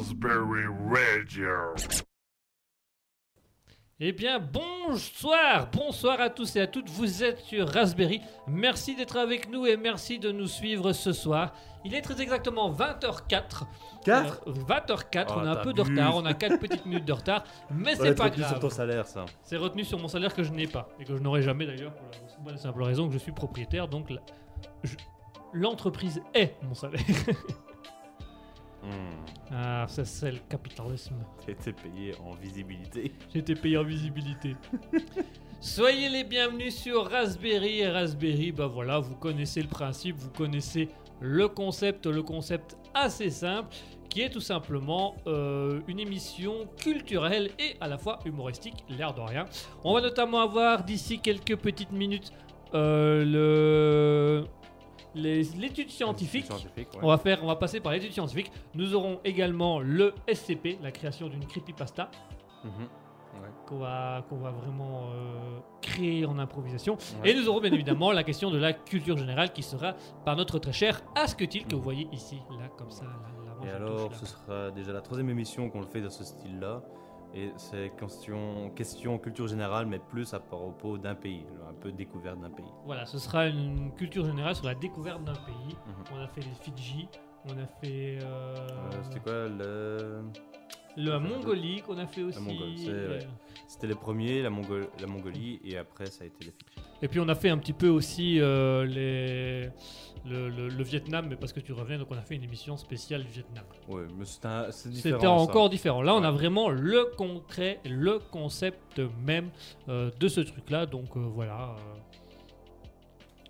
Raspberry Radio. Eh bien, bonsoir, bonsoir à tous et à toutes. Vous êtes sur Raspberry. Merci d'être avec nous et merci de nous suivre ce soir. Il est très exactement 20h04. 4 Euh, 20h04, Oh, on a un peu de retard, on a 4 petites minutes de retard, mais c'est pas retenu grave. sur ton salaire, ça. C'est retenu sur mon salaire que je n'ai pas et que je n'aurai jamais d'ailleurs pour la bonne et simple raison que je suis propriétaire, donc la- je- l'entreprise est mon salaire. Hmm. Ah, ça c'est le capitalisme. Été payé en visibilité. Été payé en visibilité. Soyez les bienvenus sur Raspberry et Raspberry. Bah voilà, vous connaissez le principe, vous connaissez le concept, le concept assez simple qui est tout simplement euh, une émission culturelle et à la fois humoristique, l'air de rien. On va notamment avoir d'ici quelques petites minutes euh, le l'étude scientifique. Scientifique, ouais. On va faire, on va passer par l'étude scientifique. Nous aurons également le SCP, la création d'une creepypasta Mhm. Ouais. qu'on va, qu'on va vraiment euh, créer en improvisation. Ouais. Et nous aurons bien évidemment la question de la culture générale qui sera par notre très cher Asketil que vous voyez ici, là, comme ça. Là, là, moi, Et alors, touche, ce sera déjà la troisième émission qu'on le fait dans ce style-là. Et c'est question, question culture générale, mais plus à propos d'un pays, un peu découverte d'un pays. Voilà, ce sera une culture générale sur la découverte d'un pays. Mhm. On a fait les Fidji, on a fait euh, Euh, C'était quoi le... la Mongolie qu'on a fait aussi. Mongolie, c'est- euh, ouais. C'était les premiers, la, Mongol- la Mongolie, et après ça a été les Fidji. Et puis on a fait un petit peu aussi euh, les, le, le- le Vietnam, mais parce que tu reviens, donc on a fait une émission spéciale Vietnam. Ouais, mais. C'était encore différent. Là, on a vraiment le concret, le concept même euh, de ce truc-là. Donc euh, voilà. euh,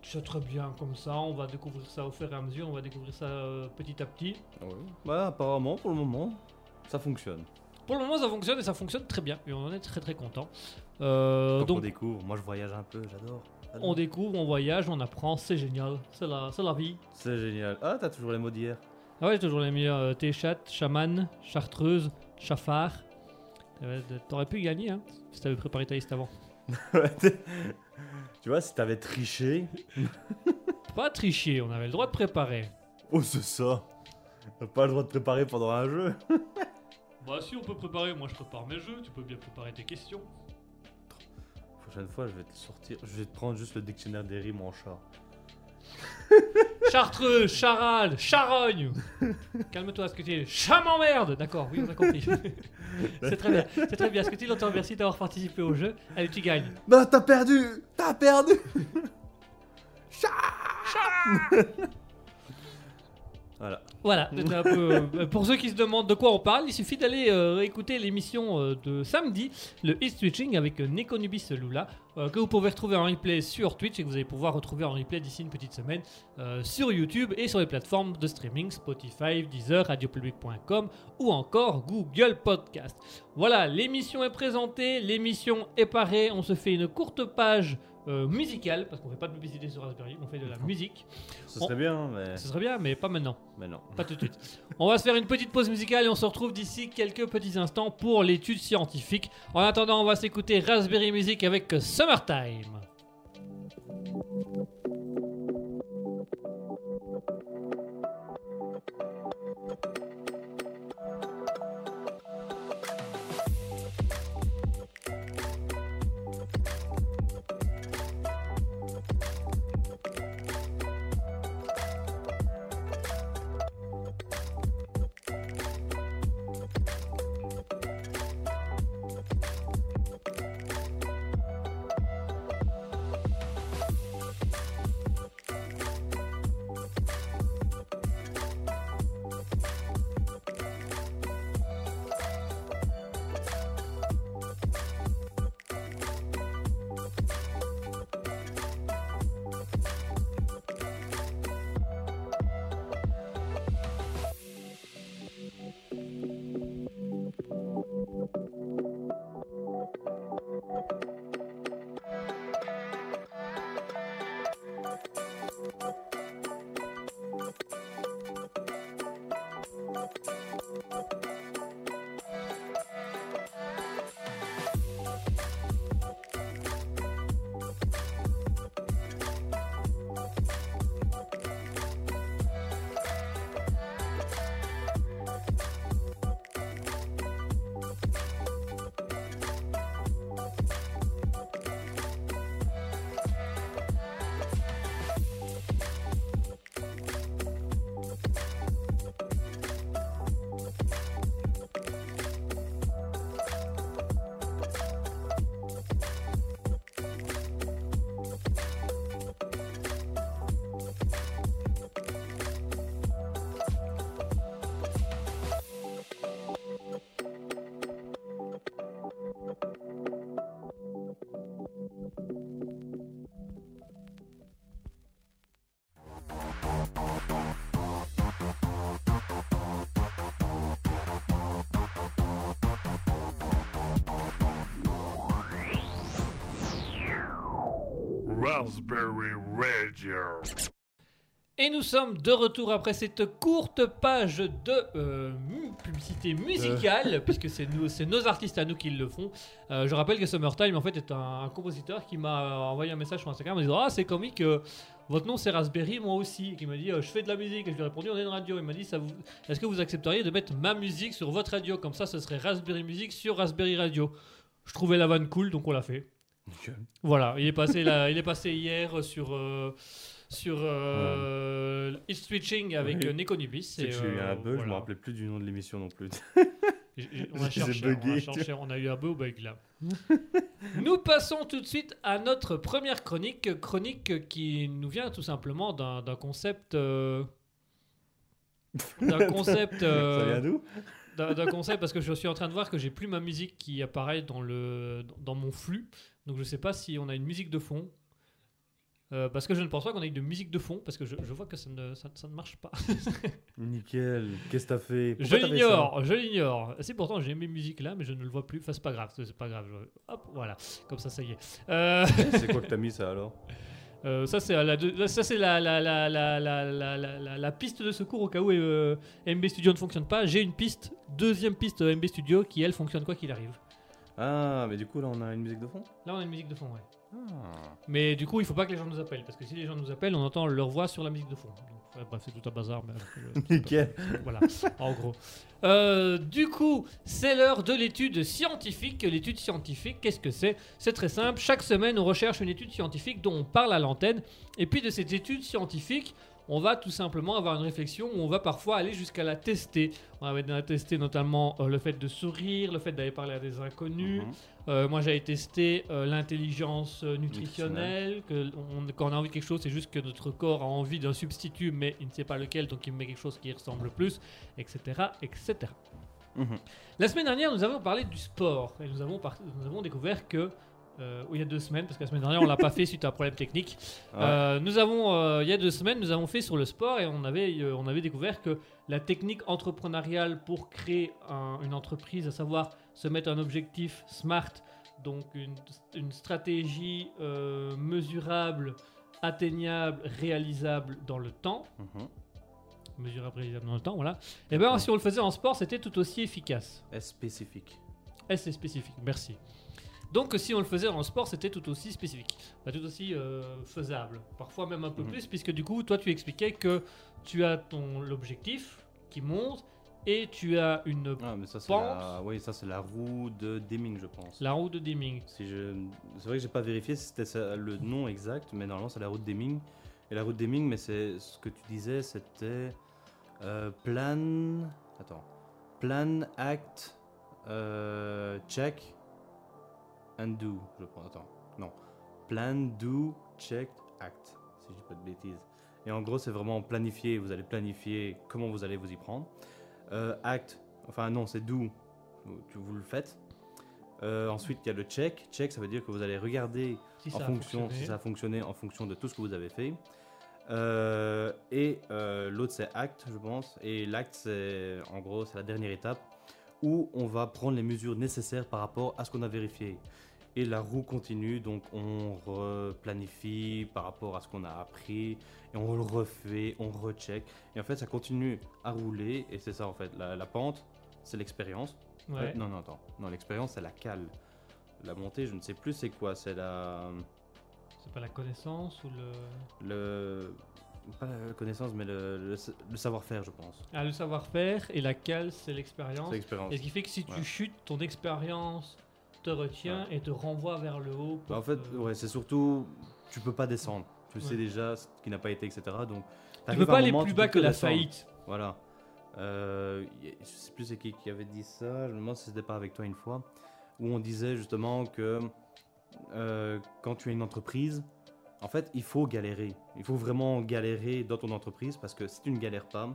c'est très bien comme ça. On va découvrir ça au fur et à mesure. On va découvrir ça euh, petit à petit. Ouais. Bah, apparemment, pour le moment, ça fonctionne. Pour le moment, ça fonctionne et ça fonctionne très bien. Et on en est très très content. Euh, Donc, on découvre. Moi, je voyage un peu, j'adore. On découvre, on voyage, on apprend. C'est génial. C'est la, c'est la vie. C'est génial. Ah, t'as toujours les mots d'hier. Ah ouais, toujours les meilleurs. Euh, Téchat, chaman, chartreuse, chafard. Euh, T'aurais pu gagner hein, si t'avais préparé ta liste avant. tu vois, si t'avais triché. Pas tricher, on avait le droit de préparer. Oh, c'est ça. T'as pas le droit de préparer pendant un jeu. Bah si on peut préparer, moi je prépare mes jeux, tu peux bien préparer tes questions. Prochaine fois, je vais te sortir. Je vais te prendre juste le dictionnaire des rimes en chat. Chartreux, charade, charogne Calme-toi, ce que tu es Chat m'emmerde D'accord, oui, on a compris. c'est très bien, c'est très bien. Ce que tu l'entends, merci d'avoir participé au jeu. Allez, tu gagnes. Bah, t'as perdu T'as perdu Voilà. Voilà, un peu, euh, pour ceux qui se demandent de quoi on parle, il suffit d'aller euh, écouter l'émission euh, de samedi, le East Switching avec euh, Nekonubis Lula, euh, que vous pouvez retrouver en replay sur Twitch et que vous allez pouvoir retrouver en replay d'ici une petite semaine sur YouTube et sur les plateformes de streaming Spotify, Deezer, radiopublic.com ou encore Google Podcast. Voilà, l'émission est présentée, l'émission est parée, on se fait une courte page euh, musicale, parce qu'on fait pas de publicité sur Raspberry, on fait de la musique. Ce serait bien, mais. Ce serait bien, mais pas maintenant. Mais non. Pas tout de suite. On va se faire une petite pause musicale et on se retrouve d'ici quelques petits instants pour l'étude scientifique. En attendant, on va s'écouter Raspberry Music avec Summertime. Et nous sommes de retour après cette courte page de euh, publicité musicale, puisque c'est nous, c'est nos artistes à nous qui le font. Euh, je rappelle que Summertime en fait est un, un compositeur qui m'a envoyé un message sur Instagram en disant ah c'est comique, euh, votre nom c'est Raspberry, moi aussi, et qui m'a dit euh, je fais de la musique. Et je lui ai répondu on est une radio. Il m'a dit ça vous, est-ce que vous accepteriez de mettre ma musique sur votre radio? Comme ça, ce serait Raspberry Music sur Raspberry Radio. Je trouvais la vanne cool, donc on l'a fait. Voilà, il est passé là, il est passé hier sur euh, sur euh, It's Switching avec Oui. euh, et, que j'ai eu euh, un bug, je me voilà. rappelais plus du nom de l'émission non plus. On a cherché, on a bugué. cherché, on a eu un beau bug là. nous passons tout de suite à notre première chronique, chronique qui nous vient tout simplement d'un concept. euh, d'un concept. euh, Ça vient d'où? d'un d'un concept parce que je suis en train de voir que j'ai plus ma musique qui apparaît dans le dans mon flux donc je sais pas si on a une musique de fond Euh, parce que je ne pense pas qu'on ait de musique de fond parce que je, je vois que ça ne, ça, ça ne marche pas. Nickel, qu'est-ce que t'as fait? Je Pourquoi l'ignore je l'ignore. Si pourtant j'ai mes musiques là mais je ne le vois plus. Enfin c'est pas grave c'est pas grave. Je- hop voilà. Comme ça ça y est. Euh, ça C'est quoi que t'as mis ça alors? Euh, ça c'est la, ça c'est la, la, la, la, piste de secours au cas où MB Studio ne fonctionne pas. J'ai une piste deuxième piste MB Studio qui elle fonctionne quoi qu'il arrive. Ah, mais du coup là on a une musique de fond? Là on a une musique de fond ouais. Mais du coup, il faut pas que les gens nous appellent, parce que si les gens nous appellent, on entend leur voix sur la musique de fond. Donc, ouais, bref, c'est tout un bazar. Mais, euh, Nickel. voilà, en gros. Euh, du coup, c'est l'heure de l'étude scientifique. L'étude scientifique, qu'est-ce que c'est? C'est très simple. Chaque semaine, on recherche une étude scientifique dont on parle à l'antenne. Et puis de cette étude scientifique, on va tout simplement avoir une réflexion où on va parfois aller jusqu'à la tester. On va tester notamment euh, le fait de sourire, le fait d'aller parler à des inconnus. Mhm. Euh, moi, j'avais testé euh, l'intelligence nutritionnelle. Que on- quand on a envie de quelque chose, c'est juste que notre corps a envie d'un substitut, mais il ne sait pas lequel, donc il met quelque chose qui y ressemble plus, etc., etc. Mhm. La semaine dernière, nous avons parlé du sport et nous avons, par- nous avons découvert que euh, il y a deux semaines, parce que la semaine dernière on l'a pas fait suite à un problème technique. Ouais. Euh, nous avons, euh, il y a deux semaines, nous avons fait sur le sport et on avait, euh, on avait découvert que la technique entrepreneuriale pour créer un- une entreprise, à savoir se mettre un objectif SMART, donc une, une stratégie mesurable, atteignable, réalisable dans le temps, Mhm. mesurable, réalisable dans le temps, voilà. Et bien si on le faisait en sport, c'était tout aussi efficace. Est spécifique? Eh, c'est spécifique, merci. Donc si on le faisait en sport, c'était tout aussi spécifique, tout aussi euh, faisable, parfois même un peu Mhm. plus, puisque du coup, toi, tu expliquais que tu as ton l'objectif qui monte et tu as une Ah, mais ça c'est Pente. la... Oui, ça c'est la roue de Deming, je pense. la roue de Deming. Si je... C'est vrai que j'ai pas vérifié si c'était le nom exact, mais normalement c'est la route Deming. Et la route Deming, mais c'est ce que tu disais, c'était euh, plan. Attends. Plan, act, euh, check, and do. Je pense. Attends. Non. Plan, do, check, act. Si je dis pas de bêtises. Et en gros, c'est vraiment planifier. Vous allez planifier comment vous allez vous y prendre. Euh, act. Enfin, non, c'est do. Tu vous le faites. Euh, ensuite, il y a le check. Check, ça veut dire que vous allez regarder Si en fonction si ça a fonctionné en fonction de tout ce que vous avez fait. Euh, et l'autre c'est acte, je pense. Et l'acte c'est en gros c'est la dernière étape où on va prendre les mesures nécessaires par rapport à ce qu'on a vérifié. Et la roue continue, donc on replanifie par rapport à ce qu'on a appris et on le refait, on recheck. Et en fait ça continue à rouler et c'est ça en fait. La, la pente c'est l'expérience. Ouais. Euh, non non attends, non l'expérience c'est la cale. La montée je ne sais plus c'est quoi, c'est la C'est pas la connaissance ou le. le pas la connaissance mais le, le, le savoir-faire je pense Ah, le savoir-faire et la cale, c'est l'expérience. c'est l'expérience Et ce qui fait que si tu Ouais. chutes, ton expérience te retient et te renvoie vers le haut. Bah, en fait te- ouais c'est surtout tu peux pas descendre tu sais déjà ce qui n'a pas été etc donc tu peux pas aller plus bas que la descendre. faillite. voilà Euh, je sais plus c'est qui qui avait dit ça je me demande si c'était pas avec toi une fois où on disait justement que euh, quand tu as une entreprise en fait il faut galérer il faut vraiment galérer dans ton entreprise parce que si tu ne galères pas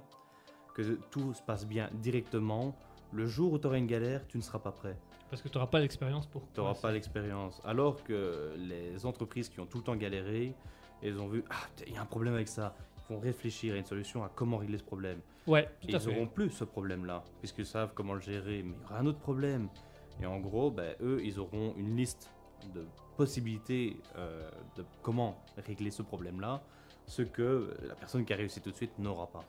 que tout se passe bien directement le jour où tu auras une galère tu ne seras pas prêt Parce que tu n'auras pas l'expérience pour. tu n'auras pas l'expérience. Alors que les entreprises qui ont tout le temps galéré, elles ont vu, ah, il y a un problème avec ça. Ils vont réfléchir à une solution, à comment régler ce problème. Ouais, Et tout à ils n'auront plus ce problème-là, puisqu'ils savent comment le gérer. Mais il y aura un autre problème. Et en gros, ben, eux, ils auront une liste de possibilités euh, de comment régler ce problème-là, ce que la personne qui a réussi tout de suite n'aura pas.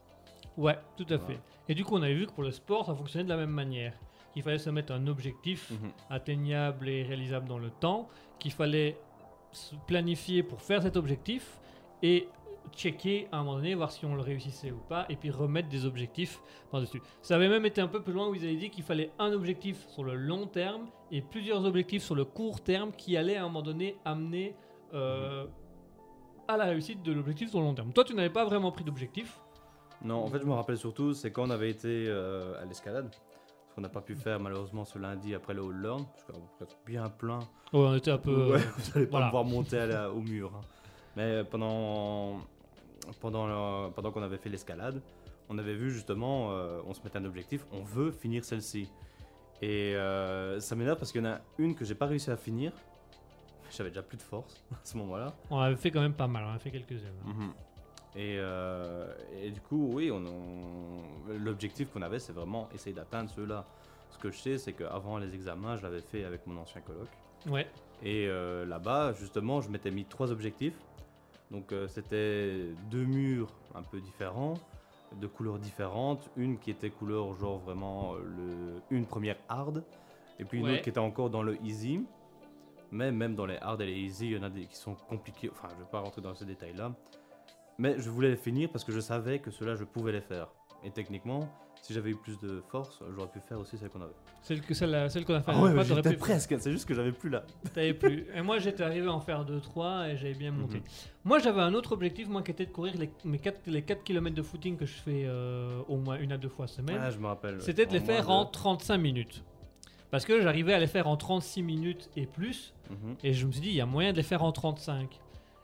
Ouais, tout à Voilà. fait. Et du coup, on avait vu que pour le sport, ça fonctionnait de la même manière. Il fallait se mettre un objectif Mhm. atteignable et réalisable dans le temps, qu'il fallait se planifier pour faire cet objectif et checker à un moment donné, voir si on le réussissait ou pas, et puis remettre des objectifs par-dessus. Ça avait même été un peu plus loin où ils avaient dit qu'il fallait un objectif sur le long terme et plusieurs objectifs sur le court terme qui allaient à un moment donné amener euh, à la réussite de l'objectif sur le long terme. Toi, tu n'avais pas vraiment pris d'objectif? Non, en fait, je me rappelle surtout, c'est quand on avait été euh, à l'escalade. Ce qu'on n'a pas pu faire malheureusement ce lundi après le All Learn, parce qu'on être bien plein. Ouais, on était un peu. Ouais, euh, vous allez pas voilà. me voir monter à la- au mur. hein. Mais pendant, pendant, le- pendant qu'on avait fait l'escalade, on avait vu justement, euh, on se mettait un objectif, on veut finir celle-ci. Et euh, ça m'énerve parce qu'il y en a une que j'ai pas réussi à finir. J'avais déjà plus de force à ce moment-là. on avait fait quand même pas mal, on a fait quelques-unes. Mhm. Et, euh, et du coup, oui, on, on- l'objectif qu'on avait, c'est vraiment essayer d'atteindre ceux-là. Ce que je sais, c'est qu'avant les examens, je l'avais fait avec mon ancien coloc. Ouais. Et là-bas, justement, je m'étais mis trois objectifs. Donc, euh, c'était deux murs un peu différents, de couleurs différentes. Une qui était couleur, genre vraiment, euh, le, une première hard, et puis une Ouais. autre qui était encore dans le easy. Mais même dans les hard et les easy, il y en a des qui sont compliqués. Enfin, je ne vais pas rentrer dans ces détails-là. Mais je voulais les finir parce que je savais que ceux-là, je pouvais les faire. Et techniquement, si j'avais eu plus de force, j'aurais pu faire aussi celle qu'on avait. Celle que celle, celle qu'on a fait. Ah ouais, j'étais pu- presque. C'est juste que j'avais plus là. T'avais plus. Et moi, j'étais arrivé à en faire 2-3 et j'avais bien monté. Mhm. Moi, j'avais un autre objectif, moi, qui était de courir les, mes 4, les 4 km de footing que je fais euh, au moins une à deux fois semaine. Ah, je me rappelle. C'était de les faire moins en 35 minutes. Parce que j'arrivais à les faire en 36 minutes et plus. Mhm. Et je me suis dit, il y a moyen de les faire en 35.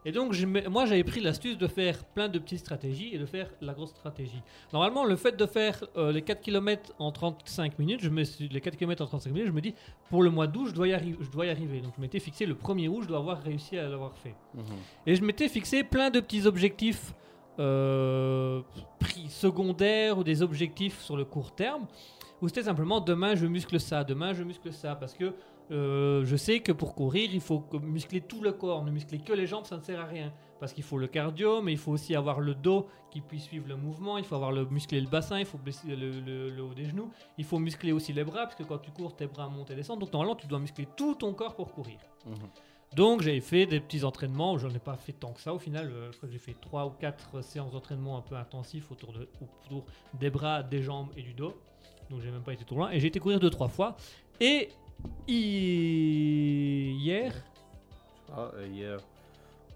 Et donc, je moi, j'avais pris l'astuce de faire plein de petites stratégies et de faire la grosse stratégie. Normalement, le fait de faire euh, les 4 km en 35 minutes, je me suis, les 4 km en 35 minutes, je me dis, pour le mois d'août, je, dois y je dois y arriver. Donc, je m'étais fixé le 1er août, je dois avoir réussi à l'avoir fait. Mhm. Et je m'étais fixé plein de petits objectifs euh, secondaires ou des objectifs sur le court terme, où c'était simplement demain je muscle ça, demain je muscle ça, parce que euh, je sais que pour courir il faut muscler tout le corps, ne muscler que les jambes ça ne sert à rien, parce qu'il faut le cardio, mais il faut aussi avoir le dos qui puisse suivre le mouvement, il faut avoir le muscler le bassin, il faut blesser le, le- le haut des genoux, il faut muscler aussi les bras, parce que quand tu cours tes bras montent et descendent, donc normalement tu dois muscler tout ton corps pour courir. Mhm. Donc j'avais fait des petits entraînements, j'en ai pas fait tant que ça au final, euh, je crois que j'ai fait 3 ou 4 séances d'entraînement un peu intensifs autour, de, autour des bras, des jambes et du dos. Donc j'ai même pas été trop loin. Et j'ai été courir 2-3 fois. Et hier, Ah, euh, hier,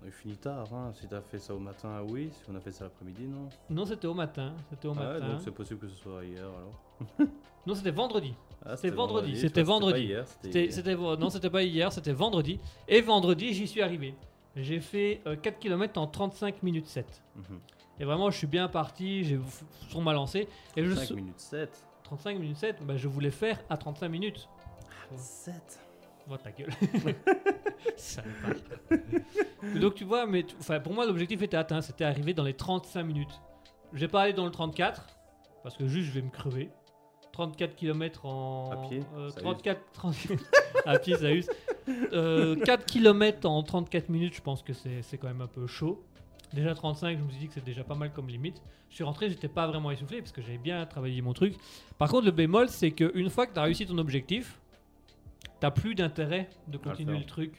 on a fini tard. Hein. Si t'as fait ça au matin, oui. Si on a fait ça l'après-midi, non. non c'était au matin, c'était au Ah ouais, matin. donc c'est possible que ce soit hier alors. non c'était vendredi. Ah, C'était vendredi, c'était vendredi. C'était, non c'était pas hier, c'était vendredi. Et vendredi j'y suis arrivé. J'ai fait euh, 4 km en 35 minutes 7. Mhm. Et vraiment je suis bien parti, j'ai sur ma lancée. Et je 5 suis- minutes 7. 35 minutes 7, bah, je voulais faire à 35 minutes. 7 Oh ta gueule. Salopard. Donc tu vois, mais tu- enfin, pour moi l'objectif était atteint, c'était arriver dans les 35 minutes. Je vais pas aller dans le 34, parce que juste je vais me crever. 34 km en... À pied, euh, ça 34, 30 à pied ça use. Euh, 4 km en 34 minutes, je pense que c'est c'est quand même un peu chaud. Déjà 35, je me suis dit que c'est déjà pas mal comme limite. Je suis rentré, j'étais pas vraiment essoufflé parce que j'avais bien travaillé mon truc. Par contre, le bémol, c'est qu'une fois que tu as réussi ton objectif, t'as plus d'intérêt de le continuer le truc.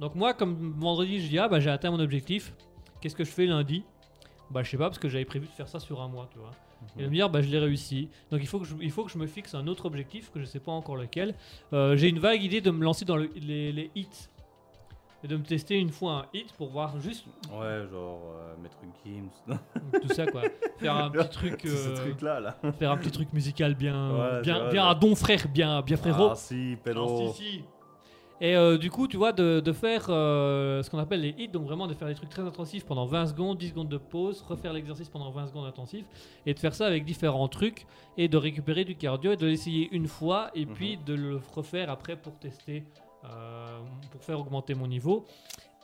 Donc moi, comme vendredi, je dis ah bah j'ai atteint mon objectif. Qu'est-ce que je fais lundi? Bah je sais pas parce que j'avais prévu de faire ça sur un mois, tu vois. Et de me dire bah je l'ai réussi. Donc il faut que je, il faut que je me fixe un autre objectif que je sais pas encore lequel. Euh, j'ai une vague idée de me lancer dans le- les, les hits et de me tester une fois un hit pour voir juste Ouais, genre euh, Maître Gims. tout ça quoi. Faire un petit truc, euh, là. faire un petit truc musical bien, Ouais, bien, vrai, bien à don frère, bien, bien frérot. Ah si, pédo. si, si. Et euh, du coup, tu vois, de, de faire euh, ce qu'on appelle les hits, donc vraiment de faire des trucs très intensifs pendant 20 secondes, 10 secondes de pause, refaire l'exercice pendant 20 secondes intensif, et de faire ça avec différents trucs, et de récupérer du cardio, et de l'essayer une fois, et Mhm. puis de le refaire après pour tester, pour faire augmenter mon niveau.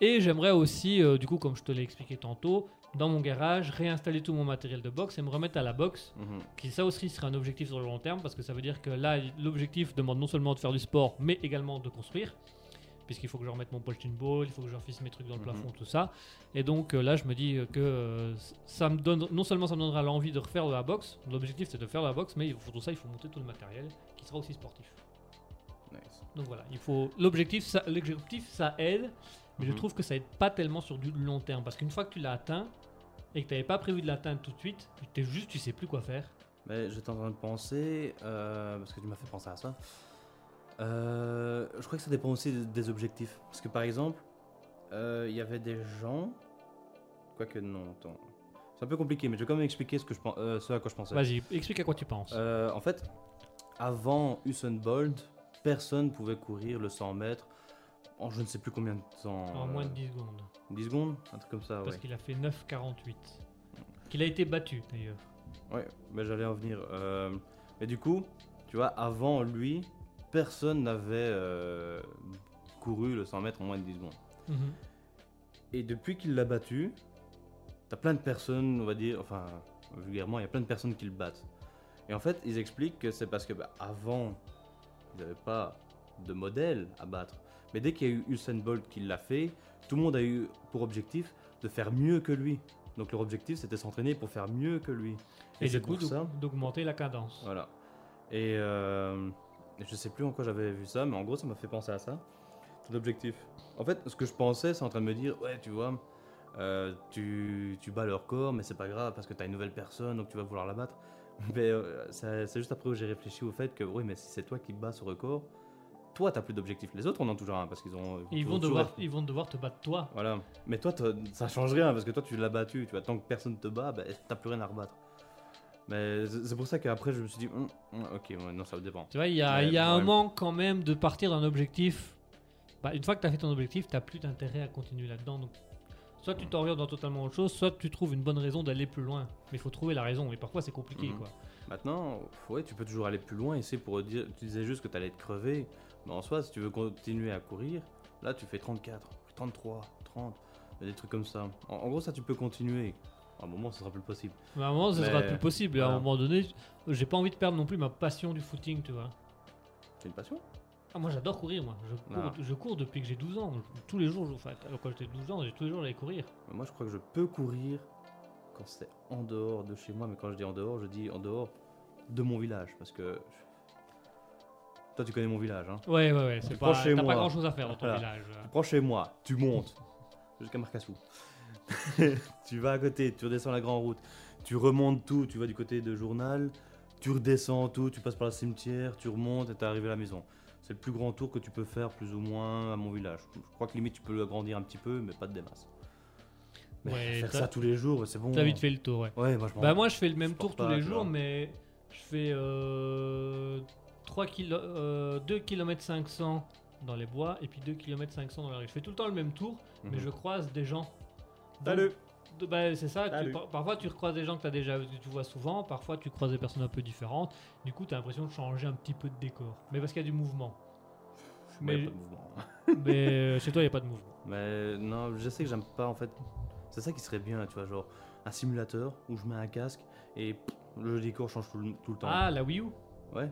Et j'aimerais aussi, euh, du coup, comme je te l'ai expliqué tantôt, dans mon garage, réinstaller tout mon matériel de boxe et me remettre à la boxe Mhm. qui ça aussi sera un objectif sur le long terme parce que ça veut dire que là l'objectif demande non seulement de faire du sport mais également de construire puisqu'il faut que je remette mon punching ball, il faut que je refasse mes trucs dans le Mhm. plafond, tout ça. Et donc euh, là, je me dis euh, que euh, ça me donne, non seulement ça me donnera l'envie de refaire de la boxe, l'objectif c'est de faire de la boxe, mais pour tout ça, il faut monter tout le matériel qui sera aussi sportif. Nice. Donc voilà, il faut l'objectif, ça, l'objectif ça aide, mais je Mhm. trouve que ça aide pas tellement sur du long terme parce qu'une fois que tu l'as atteint et que tu n'avais pas prévu de l'atteindre tout de suite, t'es juste, tu sais plus quoi faire. Mais j'étais en train de penser, euh, parce que tu m'as fait penser à ça. Euh, je crois que ça dépend aussi des- objectifs. Parce que par exemple, euh, il y avait des gens. Quoique non, attends. C'est un peu compliqué, mais je vais quand même expliquer ce, que je, pen- ce à quoi je pensais. Vas-y, explique à quoi tu penses. En fait, avant Usain Bolt, personne pouvait courir le 100 mètres en je ne sais plus combien de temps. en moins de euh, 10 secondes. 10 secondes Un truc comme ça, Parce ouais. qu'il a fait 9,48. Qu'il a été battu d'ailleurs. Ouais, mais j'allais en venir. Euh, mais du coup, tu vois, avant lui, personne n'avait euh, couru le 100 mètres en moins de 10 secondes. Mhm. Et depuis qu'il l'a battu, t'as plein de personnes, on va dire, enfin, vulgairement, il y a plein de personnes qui le battent. Et en fait, ils expliquent que c'est parce que bah, avant, ils n'avaient pas de modèle à battre. Mais dès qu'il y a eu Usain Bolt qui l'a fait, tout le monde a eu pour objectif de faire mieux que lui. Donc leur objectif, c'était s'entraîner pour faire mieux que lui. Et, c'est du coup, pour ça. d'aug- d'augmenter la cadence. Voilà. Et euh, je sais plus en quoi j'avais vu ça, mais en gros, ça m'a fait penser à ça. Ton objectif. En fait, ce que je pensais, c'est en train de me dire, ouais, tu vois, euh, tu, tu bats leur corps, mais c'est pas grave parce que tu as une nouvelle personne, donc tu vas vouloir la battre. Mais euh, c'est juste après où j'ai réfléchi au fait que, oui, mais si c'est toi qui bats ce record, toi, t'as plus d'objectif. Les autres, on en a toujours un parce qu'ils ont. Et ils vont, devoir, ils vont devoir te battre toi. Voilà. Mais toi, t'as- ça change rien parce que toi, tu l'as battu. Tu vois, tant que personne te bat, bah, t'as plus rien à rebattre. Mais c'est pour ça qu'après, je me suis dit, Hum, hum, ok, ouais, non, ça dépend. Tu vois, il y a, Ouais, y a un manque quand même de partir d'un objectif. Bah, une fois que tu as fait ton objectif, tu n'as plus d'intérêt à continuer là-dedans. Donc, soit tu t'orientes dans totalement autre chose, soit tu trouves une bonne raison d'aller plus loin. Mais il faut trouver la raison. Et parfois, c'est compliqué. Mhm. quoi. Maintenant, ouais, tu peux toujours aller plus loin. Et c'est pour dire, tu disais juste que tu allais te crever. Mais en soi, si tu veux continuer à courir, là, tu fais 34, 33, 30, des trucs comme ça. En, en gros, ça, tu peux continuer. À un moment, ça sera plus possible. Mais à un moment, ce sera plus possible. Et À un moment donné, j'ai pas envie de perdre non plus ma passion du footing, tu vois. C'est une passion? Ah, moi, j'adore courir, moi. Je cours, Ah. je cours depuis que j'ai 12 ans. Tous les jours, je- enfin, quand j'étais 12 ans, j'ai tous les jours, j'allais courir. Moi, je crois que je peux courir quand c'est en dehors de chez moi. Mais quand je dis en dehors, je dis en dehors de mon village. Parce que. Toi, tu connais mon village, hein Ouais, ouais, ouais. C'est pas, t'as pas grand chose à faire dans ton Voilà. village. Tu prends chez moi, tu montes jusqu'à Marcassou. tu vas à côté, tu redescends la grande route, tu remontes tout, tu vas du côté de Journal, tu redescends tout, tu passes par le cimetière, tu remontes et t'es arrivé à la maison. C'est le plus grand tour que tu peux faire plus ou moins à mon village. Je crois que limite tu peux l'agrandir un petit peu, mais pas de. Mais Ouais, faire ça tous les jours, c'est bon. T'as vite fait le tour, ouais. Ouais, moi je Bah moi je fais le même tour tous les jours mais je fais euh, 3 kilo, euh, 2 km 500 dans les bois et puis 2 km 500 dans la rue. Je fais tout le temps le même tour mais Mhm. je croise des gens. Salut. Bah, c'est ça, tu- par- parfois tu recroises des gens que, as déjà, tu vois souvent, parfois tu croises des personnes un peu différentes, du coup tu as l'impression de changer un petit peu de décor. Mais parce qu'il y a du mouvement. Ouais, Mais, pas de mouvement. mais euh, chez toi il n'y a pas de mouvement. Mais non, je sais que j'aime pas en fait. C'est ça qui serait bien, tu vois, genre un simulateur où je mets un casque et pff, le décor change tout le, tout le temps. Ah la Wii U Ouais.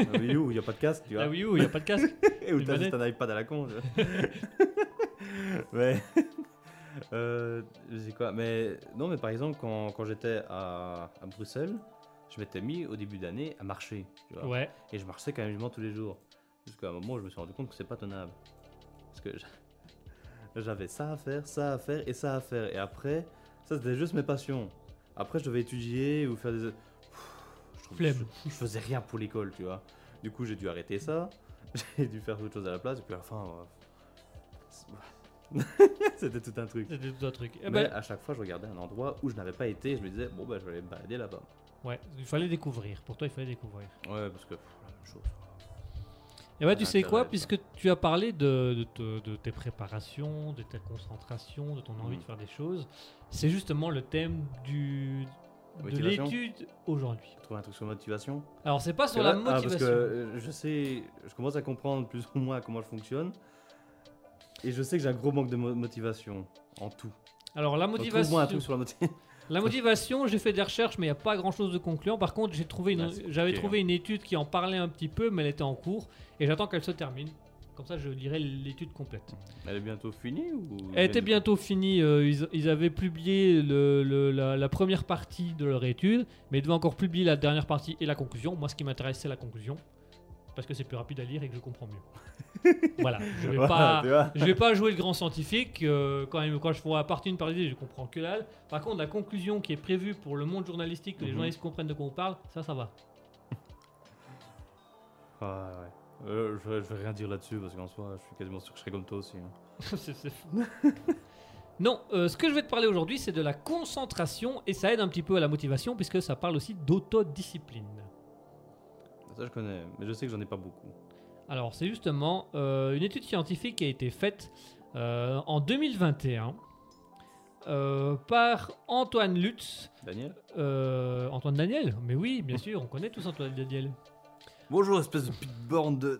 Ah oui, où il n'y a pas de casque, tu vois. La Wii U, il n'y a pas de casque. Et où t'as juste un iPad à la con. tu vois. euh, je sais quoi. Mais non, mais par exemple, quand, quand j'étais à, à Bruxelles, je m'étais mis au début d'année à marcher. Tu vois. Ouais. Et je marchais quand même tous les jours. Jusqu'à un moment où je me suis rendu compte que c'est pas tenable. Parce que j'a- j'avais ça à faire, ça à faire et ça à faire. Et après, ça c'était juste mes passions. Après, je devais étudier ou faire des. Flemme. je, je faisais rien pour l'école, tu vois. Du coup, j'ai dû arrêter ça. J'ai dû faire autre chose à la place. Et puis à la fin. C'était tout un truc. C'était tout un truc. Eh Mais ben, à chaque fois, je regardais un endroit où je n'avais pas été. Et je me disais, bon, bah, je vais aller me balader là-bas. ouais, il fallait découvrir. Pour toi, il fallait découvrir. Ouais, parce que pff, la même chose. Et bah, tu sais quoi, puisque tu as parlé de, de, te- de tes préparations, de ta concentration, de ton envie Mhm. de faire des choses, c'est justement le thème du, de Motivation l'étude aujourd'hui. Trouver un truc sur la motivation? Alors, c'est pas sur Parce la que là- ah, motivation. parce que euh, je sais, je commence à comprendre plus ou moins comment je fonctionne. Et je sais que j'ai un gros manque de mo- motivation en tout. Alors, la Donc, motivation, Trouve-moi un truc sur la motivation. la motivation, j'ai fait des recherches, mais il n'y a pas grand chose de concluant. Par contre, j'ai trouvé une- Ah, c'est j'avais compliqué, trouvé une étude qui en parlait un petit peu, mais elle était en cours, et j'attends qu'elle se termine. Comme ça, je lirai l'étude complète. Elle est bientôt finie ou Elle était bientôt finie. euh, ils, ils avaient publié le- le- la, la première partie de leur étude, mais ils devaient encore publier la dernière partie et la conclusion. Moi, ce qui m'intéresse, c'est la conclusion. Parce que c'est plus rapide à lire et que je comprends mieux. voilà. Je vais Voilà, pas. tu vois. Je vais pas jouer le grand scientifique euh, quand, même, quand je fais la partie une partie, je comprends que dalle. Par contre, la conclusion qui est prévue pour le monde journalistique, que les Mhm. journalistes comprennent de quoi on parle, ça, ça va. Ouais. Euh, je, vais, je vais rien dire là-dessus parce qu'en soi, je suis quasiment sûr que je serais comme toi aussi. hein. Non, euh, ce que je vais te parler aujourd'hui, c'est de la concentration et ça aide un petit peu à la motivation puisque ça parle aussi d'autodiscipline. Ça, je connais, mais je sais que j'en ai pas beaucoup. Alors, c'est justement euh, une étude scientifique qui a été faite euh, en 2021 euh, par Antoine Lutz. Daniel euh, Antoine Daniel Mais oui, bien sûr, on connaît tous Antoine Daniel. Bonjour, espèce de petite borne de.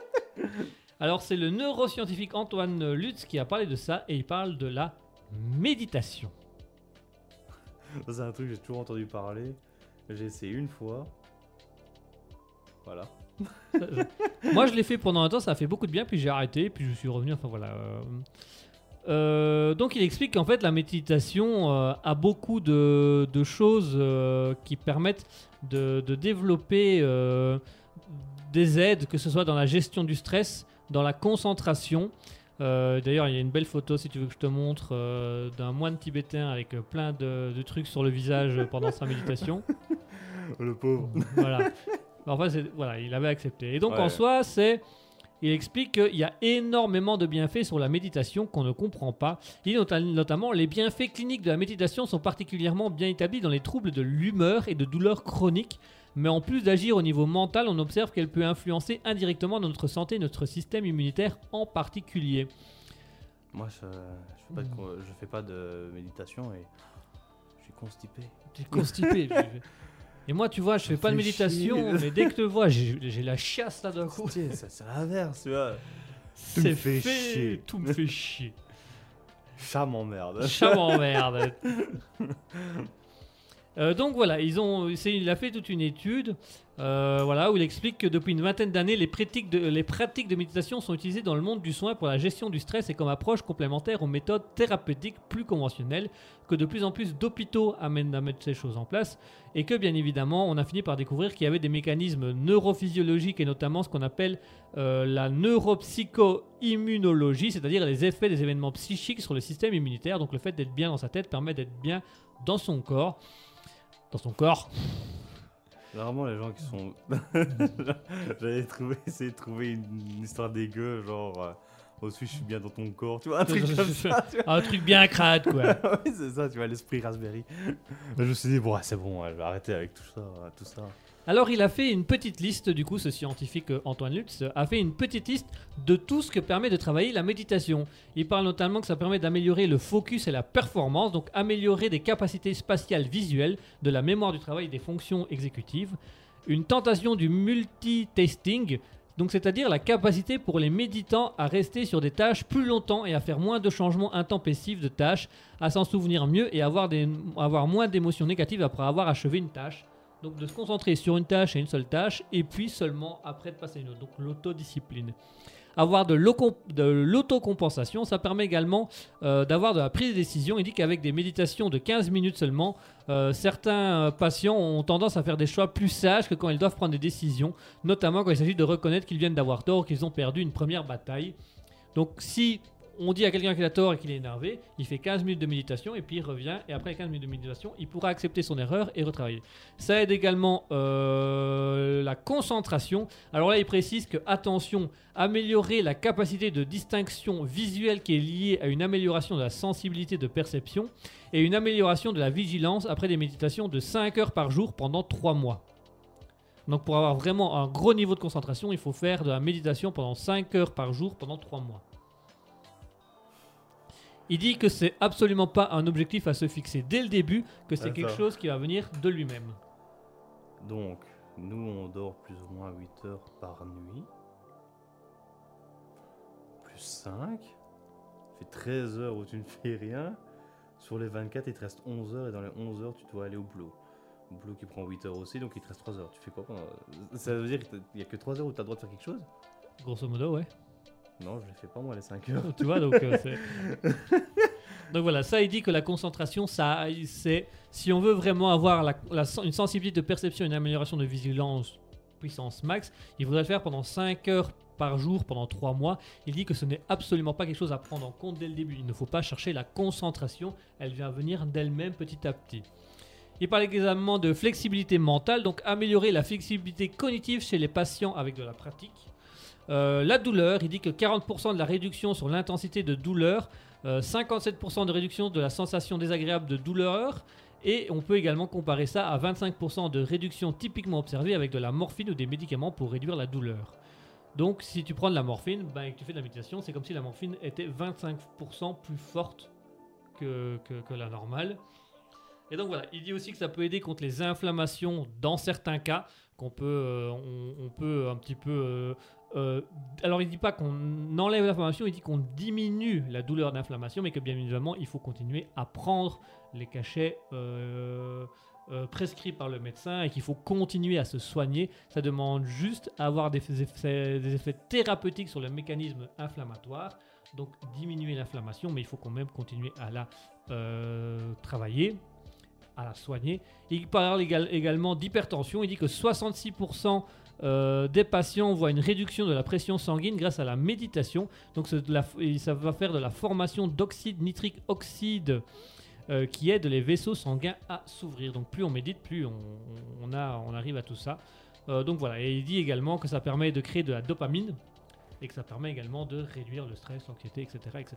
Alors, c'est le neuroscientifique Antoine Lutz qui a parlé de ça et il parle de la méditation. C'est un truc que j'ai toujours entendu parler. J'ai essayé une fois. Voilà. Moi, je l'ai fait pendant un temps, ça a fait beaucoup de bien, puis j'ai arrêté, puis je suis revenu. Enfin voilà. euh. Euh, donc, il explique qu'en fait, la méditation euh, a beaucoup de, de choses euh, qui permettent de, de développer euh, des aides, que ce soit dans la gestion du stress, dans la concentration. Euh, D'ailleurs, il y a une belle photo, si tu veux que je te montre, euh, d'un moine tibétain avec plein de, de trucs sur le visage pendant sa méditation. Le pauvre. Voilà. Enfin, voilà, il avait accepté. Et donc, en soi, c'est. Il explique qu'il y a énormément de bienfaits sur la méditation qu'on ne comprend pas. Il dit nota- notamment les bienfaits cliniques de la méditation sont particulièrement bien établis dans les troubles de l'humeur et de douleurs chroniques. Mais en plus d'agir au niveau mental, on observe qu'elle peut influencer indirectement notre santé et notre système immunitaire en particulier. Moi, je, je, fais fais pas de méditation et je suis constipé. T'es constipé. Et moi, tu vois, je fais pas de méditation, mais dès que te vois, j'ai la chiasse là d'un coup. Tiens, ça c'est l'inverse, tu vois. C'est me fait, chier. Tout me fait chier. Chat m'emmerde. Chat m'emmerde. Euh, donc voilà, ils ont, il a fait toute une étude euh, voilà, où il explique que depuis une vingtaine d'années, les pratiques, de, les pratiques de méditation sont utilisées dans le monde du soin pour la gestion du stress et comme approche complémentaire aux méthodes thérapeutiques plus conventionnelles, que de plus en plus d'hôpitaux amènent à mettre ces choses en place, et que bien évidemment, on a fini par découvrir qu'il y avait des mécanismes neurophysiologiques et notamment ce qu'on appelle euh, la neuropsycho-immunologie, c'est-à-dire les effets des événements psychiques sur le système immunitaire. Donc le fait d'être bien dans sa tête permet d'être bien dans son corps. Dans son corps. Généralement, les gens qui sont. J'avais trouvé, essayé de trouver une, histoire dégueu, genre. euh, Au-dessus, je suis bien dans ton corps, tu vois, un truc comme ça. tu vois. Un truc bien crade, quoi. oui, c'est ça, tu vois, l'esprit Raspberry. je me suis dit, bon, c'est bon, je vais arrêter avec tout ça. Tout ça. Alors il a fait une petite liste, du coup ce scientifique euh, Antoine Lutz euh, a fait une petite liste de tout ce que permet de travailler la méditation. Il parle notamment que ça permet d'améliorer le focus et la performance, donc améliorer des capacités spatiales visuelles, de la mémoire du travail et des fonctions exécutives. Une tentation du multitasking, donc c'est-à-dire la capacité pour les méditants à rester sur des tâches plus longtemps et à faire moins de changements intempestifs de tâches, à s'en souvenir mieux et avoir, des, avoir moins d'émotions négatives après avoir achevé une tâche. Donc de se concentrer sur une tâche et une seule tâche, et puis seulement après de passer à une autre. Donc l'autodiscipline. Avoir de l'autocompensation, ça permet également euh, d'avoir de la prise de décision. Il dit qu'avec des méditations de 15 minutes seulement, euh, certains euh, patients ont tendance à faire des choix plus sages que quand ils doivent prendre des décisions, notamment quand il s'agit de reconnaître qu'ils viennent d'avoir tort, qu'ils ont perdu une première bataille. Donc si on dit à quelqu'un qu'il a tort et qu'il est énervé, il fait 15 minutes de méditation et puis il revient et après 15 minutes de méditation, il pourra accepter son erreur et retravailler. Ça aide également euh, la concentration. Alors là, il précise que, attention, améliorer la capacité de distinction visuelle qui est liée à une amélioration de la sensibilité de perception et une amélioration de la vigilance après des méditations de 5 heures par jour pendant 3 mois. Donc pour avoir vraiment un gros niveau de concentration, il faut faire de la méditation pendant 5 heures par jour pendant 3 mois. Il dit que c'est absolument pas un objectif à se fixer dès le début, que c'est quelque chose qui va venir de lui-même. Donc, nous, on dort plus ou moins 8 heures par nuit. Plus 5. fait 13 heures où tu ne fais rien. Sur les 24, il te reste 11 heures et dans les 11 heures, tu dois aller au boulot. Au boulot qui prend 8 heures aussi, donc il te reste 3 heures. Tu fais quoi pendant... Ça veut dire qu'il n'y a que 3 heures où tu as le droit de faire quelque chose? Grosso modo, ouais. Non, je les fais pas moi les 5 heures. tu vois, donc euh, donc voilà, ça, il dit que la concentration, ça, c'est. Si on veut vraiment avoir la- la sen- une sensibilité de perception, une amélioration de vigilance, puissance max, il faudrait le faire pendant 5 heures par jour pendant 3 mois. Il dit que ce n'est absolument pas quelque chose à prendre en compte dès le début. Il ne faut pas chercher la concentration, elle vient venir d'elle-même petit à petit. Il parle également de flexibilité mentale, donc améliorer la flexibilité cognitive chez les patients avec de la pratique. Euh, la douleur, il dit que 40% de la réduction sur l'intensité de douleur, euh, 57% de réduction de la sensation désagréable de douleur, et on peut également comparer ça à 25% de réduction typiquement observée avec de la morphine ou des médicaments pour réduire la douleur. Donc si tu prends de la morphine ben, et que tu fais de la méditation, c'est comme si la morphine était 25% plus forte que, la normale. Et donc voilà, il dit aussi que ça peut aider contre les inflammations dans certains cas, qu'on peut, euh, un petit peu... euh, euh, alors il dit pas qu'on enlève l'inflammation, il dit qu'on diminue la douleur d'inflammation, mais que bien évidemment il faut continuer à prendre les cachets euh, euh, prescrits par le médecin et qu'il faut continuer à se soigner. Ça demande juste à avoir des effets, thérapeutiques sur le mécanisme inflammatoire, donc diminuer l'inflammation, mais il faut quand même continuer à la travailler, à la soigner. Il parle égal- également d'hypertension, il dit que 66% euh, des patients voient une réduction de la pression sanguine grâce à la méditation. Donc la- ça va faire de la formation d'oxyde nitrique oxyde euh, qui aide les vaisseaux sanguins à s'ouvrir. Donc plus on médite, plus on, on a, on arrive à tout ça. Euh, donc voilà, et il dit également que ça permet de créer de la dopamine et que ça permet également de réduire le stress, l'anxiété, etc., etc.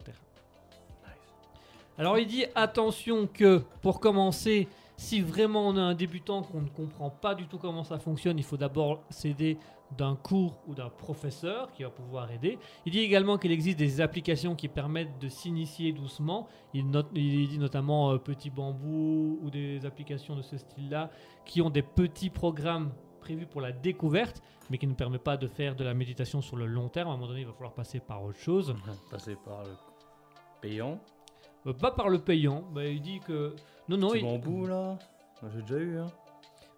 Alors il dit attention que pour commencer, si vraiment on a un débutant qu'on ne comprend pas du tout comment ça fonctionne, il faut d'abord s'aider d'un cours ou d'un professeur qui va pouvoir aider. Il dit également qu'il existe des applications qui permettent de s'initier doucement. Il dit notamment euh, Petit Bambou ou des applications de ce style-là qui ont des petits programmes prévus pour la découverte, mais qui ne permettent pas de faire de la méditation sur le long terme. À un moment donné, il va falloir passer par autre chose. Passer par le payant. Euh, pas par le payant. Il dit que... Non, non, il... bambou là. Moi, J'ai déjà eu. Hein.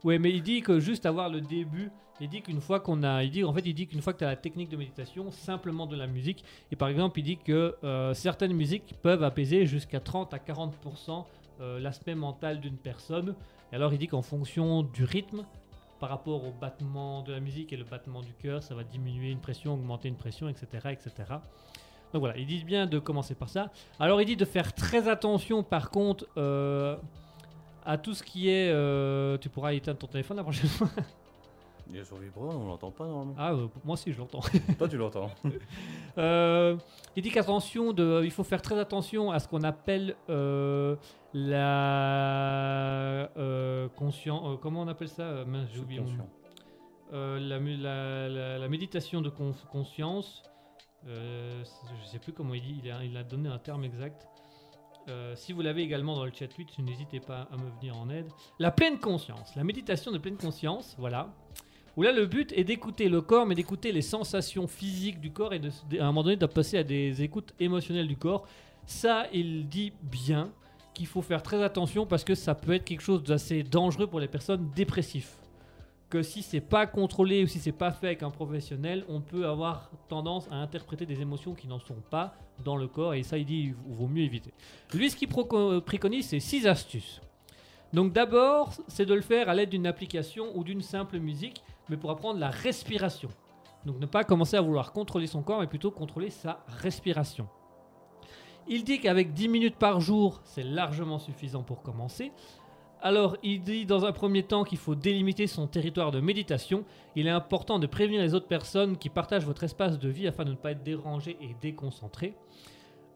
Ouais, mais il dit que juste avoir le début, il dit qu'une fois qu'on a, il dit en fait, il dit qu'une fois que tu as la technique de méditation, simplement de la musique, et par exemple, il dit que euh, certaines musiques peuvent apaiser jusqu'à 30 à 40% euh, l'aspect mental d'une personne. Et alors, il dit qu'en fonction du rythme, par rapport au battement de la musique et le battement du cœur, ça va diminuer une pression, augmenter une pression, etc., etc. Donc voilà, ils disent bien de commencer par ça. Alors, il dit de faire très attention, par contre. euh, à tout ce qui est. euh, tu pourras éteindre ton téléphone la prochaine fois. Il est sur vibreur, on l'entend pas normalement. Ah, euh, moi aussi je l'entends. Toi tu l'entends. Euh, il dit qu'attention, de, il faut faire très attention à ce qu'on appelle euh, la euh, conscience. comment on appelle ça Euh, mince, j'ai oublié Subconscient. Euh, la, mu- la- la- la méditation de con- conscience. Euh, je sais plus comment il dit. Il a, donné un terme exact. Euh, si vous l'avez également dans le chat Twitch, n'hésitez pas à me venir en aide. La pleine conscience, la méditation de pleine conscience, voilà. Où là, le but est d'écouter le corps, mais d'écouter les sensations physiques du corps et de- à un moment donné de passer à des écoutes émotionnelles du corps. Ça, il dit bien qu'il faut faire très attention parce que ça peut être quelque chose d'assez dangereux pour les personnes dépressives. Que si c'est pas contrôlé ou si c'est pas fait avec un professionnel, on peut avoir tendance à interpréter des émotions qui n'en sont pas dans le corps et ça, il dit, il vaut mieux éviter. Lui, ce qu'il proco- préconise, c'est six astuces. Donc d'abord, c'est de le faire à l'aide d'une application ou d'une simple musique, mais pour apprendre la respiration. Donc ne pas commencer à vouloir contrôler son corps, mais plutôt contrôler sa respiration. Il dit qu'avec 10 minutes par jour, c'est largement suffisant pour commencer. Alors, il dit dans un premier temps qu'il faut délimiter son territoire de méditation. Il est important de prévenir les autres personnes qui partagent votre espace de vie afin de ne pas être dérangé et déconcentré.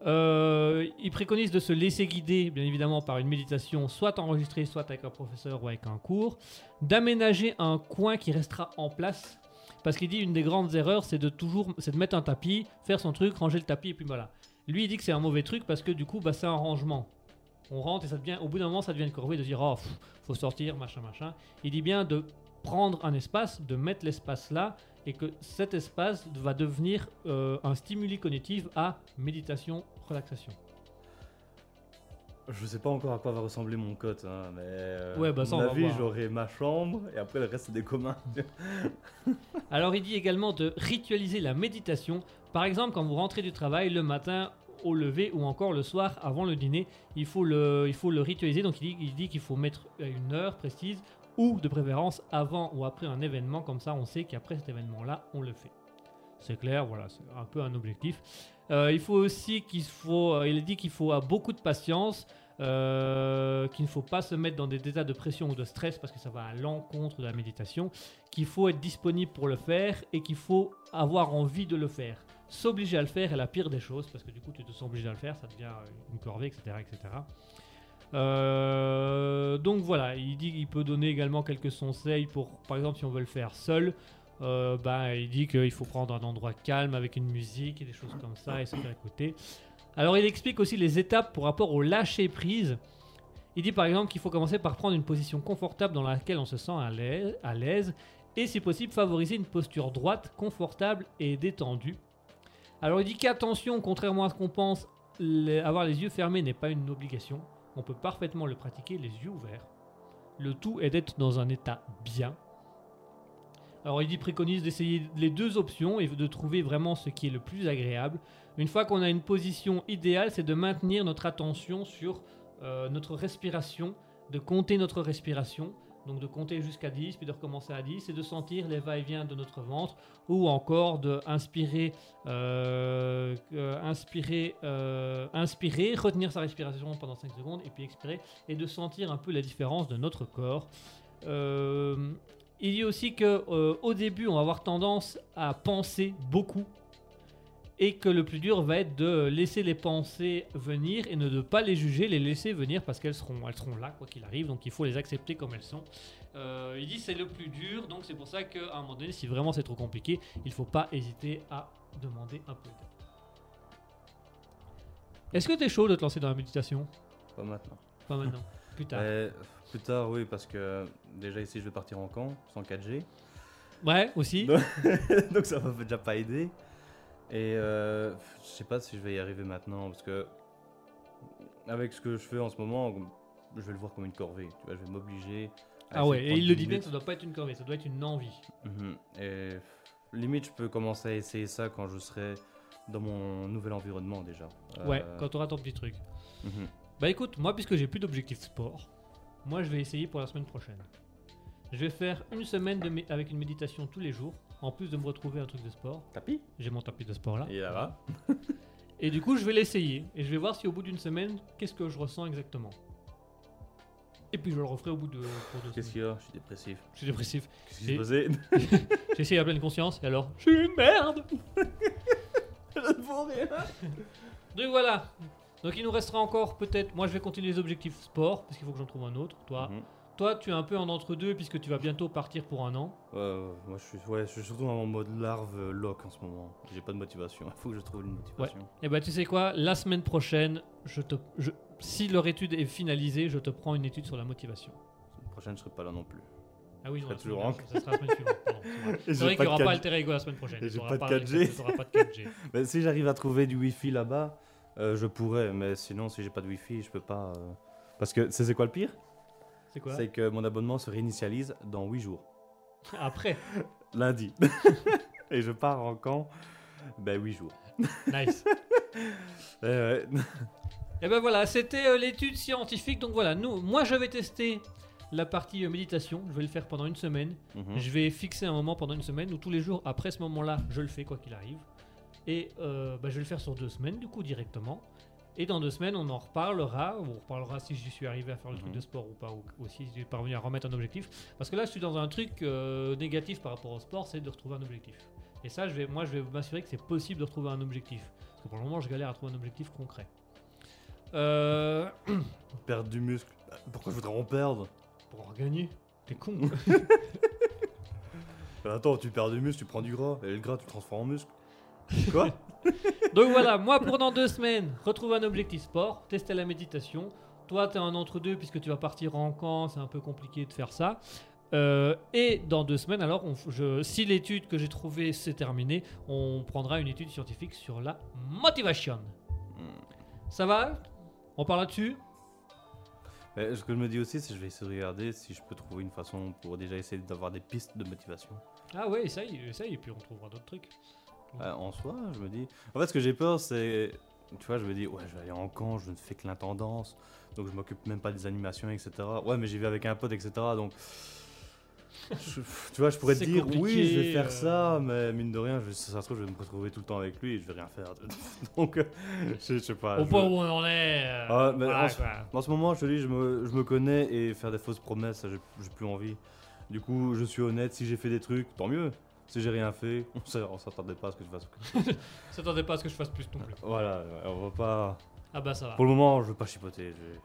Euh, il préconise de se laisser guider, bien évidemment, par une méditation soit enregistrée, soit avec un professeur ou avec un cours. D'aménager un coin qui restera en place. Parce qu'il dit une des grandes erreurs, c'est de toujours, c'est de mettre un tapis, faire son truc, ranger le tapis et puis voilà. Lui, il dit que c'est un mauvais truc parce que du coup, bah, c'est un rangement. On rentre et ça devient, au bout d'un moment, ça devient une corvée de dire oh, pff, faut sortir, machin, machin. Il dit bien de prendre un espace, de mettre l'espace là et que cet espace va devenir euh, un stimuli cognitif à méditation, relaxation. Je sais pas encore à quoi va ressembler mon cote, hein, mais euh, Ouais, bah, ça, à on mon avis, j'aurai ma chambre et après le reste c'est des communs. Alors il dit également de ritualiser la méditation. Par exemple, quand vous rentrez du travail le matin au lever ou encore le soir avant le dîner, il faut le, il faut le ritualiser. Donc il dit, il dit qu'il faut mettre une heure précise ou de préférence avant ou après un événement. Comme ça, on sait qu'après cet événement-là, on le fait. C'est clair, voilà, c'est un peu un objectif. Euh, il faut aussi qu'il faut, euh, il dit qu'il faut beaucoup de patience, euh, qu'il ne faut pas se mettre dans des états de pression ou de stress parce que ça va à l'encontre de la méditation, qu'il faut être disponible pour le faire et qu'il faut avoir envie de le faire. S'obliger à le faire est la pire des choses parce que du coup tu te sens obligé à le faire, ça devient une corvée, etc. etc. Euh, donc voilà, il dit qu'il peut donner également quelques conseils pour, par exemple, si on veut le faire seul, euh, bah, il dit qu'il faut prendre un endroit calme avec une musique et des choses comme ça et se faire écouter. Alors il explique aussi les étapes pour rapport au lâcher prise. Il dit par exemple qu'il faut commencer par prendre une position confortable dans laquelle on se sent à l'aise et si possible favoriser une posture droite, confortable et détendue. Alors il dit qu'attention, contrairement à ce qu'on pense, avoir les yeux fermés n'est pas une obligation. On peut parfaitement le pratiquer les yeux ouverts. Le tout est d'être dans un état bien. Alors il dit préconise d'essayer les deux options et de trouver vraiment ce qui est le plus agréable. Une fois qu'on a une position idéale, c'est de maintenir notre attention sur euh, notre respiration, de compter notre respiration, donc de compter jusqu'à 10, puis de recommencer à 10, et de sentir les va-et-vient de notre ventre, ou encore de inspirer, euh, euh, inspirer, euh, inspirer, retenir sa respiration pendant 5 secondes, et puis expirer, et de sentir un peu la différence de notre corps. Il dit aussi que au début, on va avoir tendance à penser beaucoup et que le plus dur va être de laisser les pensées venir et ne de pas les juger, les laisser venir parce qu'elles seront, elles seront là quoi qu'il arrive, donc il faut les accepter comme elles sont. Euh, il dit c'est le plus dur, donc c'est pour ça qu'à un moment donné, si vraiment c'est trop compliqué, il faut pas hésiter à demander un peu d'aide. Est-ce que tu es chaud de te lancer dans la méditation? Pas maintenant. Pas maintenant, plus tard. Mais, plus tard, oui, parce que déjà ici je vais partir en camp sans 4G. Ouais, aussi. Non. Donc ça va déjà pas aider. Et euh, je sais pas si je vais y arriver maintenant parce que avec ce que je fais en ce moment, je vais le voir comme une corvée. Tu vois, je vais m'obliger. Ah ouais, et il le 10 dit bien ça doit pas être une corvée, ça doit être une envie. Mhm. Et limite, je peux commencer à essayer ça quand je serai dans mon nouvel environnement déjà. Ouais, Euh, quand tu auras ton petit truc. mhm. Bah écoute, moi puisque j'ai plus d'objectif sport, moi je vais essayer pour la semaine prochaine. Je vais faire une semaine de avec une méditation tous les jours, en plus de me retrouver un truc de sport. Tapis J'ai mon tapis de sport là. Et là-bas Et du coup, je vais l'essayer et je vais voir si au bout d'une semaine, qu'est-ce que je ressens exactement. Et puis je le referai au bout de Qu'est-ce qu'il y a? Je suis dépressif. Je suis dépressif. Qu'est-ce qui J'ai essayé à pleine conscience et alors, je suis une merde. Je ne vaux rien Donc voilà. Donc il nous restera encore peut-être. Moi je vais continuer les objectifs sport parce qu'il faut que j'en trouve un autre. Toi, Mhm. Toi tu es un peu en entre deux puisque tu vas bientôt partir pour un an. Ouais, ouais, moi je suis, ouais, je suis surtout en mode larve euh, lock en ce moment. J'ai pas de motivation. Il faut que je trouve une motivation. Et bah tu sais quoi, la semaine prochaine, je te, je- si leur étude est finalisée, je te prends une étude sur la motivation. La prochaine, je serai pas là non plus. Ah oui, Je non, serai la toujours semaine- en- ça sera la semaine suivante. c'est vrai. Qu'il n'y aura pas 4G. Alter Ego la semaine prochaine. Et j'ai pas de pas 4G. t'auras pas de 4G. Mais si j'arrive à trouver du wifi là-bas, euh, je pourrais. Mais sinon, si j'ai pas de wifi, je peux pas. euh, Parce que c'est quoi le pire? C'est quoi C'est que mon abonnement se réinitialise dans 8 jours. Après, Lundi. Et je pars en camp. Ben 8 jours. nice. Eh ouais. Et ben voilà, c'était euh, l'étude scientifique. Donc voilà, nous, moi je vais tester la partie euh, méditation. Je vais le faire pendant une semaine. Mhm. Je vais fixer un moment pendant une semaine où tous les jours après ce moment-là, je le fais quoi qu'il arrive. Et euh, bah, je vais le faire sur deux semaines du coup directement. Et dans deux semaines, on en reparlera. On reparlera si j'y suis arrivé à faire le truc Mhm. de sport ou pas, ou, ou si j'ai parvenu à remettre un objectif. Parce que là, je suis dans un truc euh, négatif par rapport au sport, c'est de retrouver un objectif. Et ça, je vais, moi, je vais m'assurer que c'est possible de retrouver un objectif. Parce que pour le moment, je galère à trouver un objectif concret. Euh, Perdre du muscle. Pourquoi je voudrais en perdre? Pour en gagner, t'es con. Attends, tu perds du muscle, tu prends du gras. Et le gras, tu le transformes en muscle. Quoi? Donc voilà, moi pour dans deux semaines, retrouver un objectif sport, tester la méditation. Toi, tu es un entre-deux puisque tu vas partir en camp, c'est un peu compliqué de faire ça. Euh, et dans deux semaines, alors, on je- si l'étude que j'ai trouvée s'est terminée, on prendra une étude scientifique sur la motivation. Hmm. Ça va? On parle là-dessus? Ce que je me dis aussi, c'est que je vais essayer de regarder si je peux trouver une façon pour déjà essayer d'avoir des pistes de motivation. Ah ouais, essaye, essaye, et puis on trouvera d'autres trucs. Euh, en soi, je me dis. En fait, ce que j'ai peur, c'est. Tu vois, je me dis, ouais, je vais aller en camp, je ne fais que l'intendance, donc je m'occupe même pas des animations, etc. Ouais, mais j'y vais avec un pote, etc. Donc. je- tu vois, je pourrais te dire, oui, je vais faire euh. ça, mais mine de rien, je, si ça se trouve, je vais me retrouver tout le temps avec lui et je vais rien faire. donc, euh, je, je sais pas. Au point où on en est. euh, Ah, mais voilà, en ce-. En ce moment, je te dis, je me, je me connais et faire des fausses promesses, j'ai plus envie. Du coup, je suis honnête, si j'ai fait des trucs, tant mieux. Si j'ai rien fait, on on s'attendait pas à ce que je fasse. S'attendez pas à ce que je fasse plus non plus. Voilà, on va pas. Ah bah ça va. Pour le moment, je veux pas chipoter. je-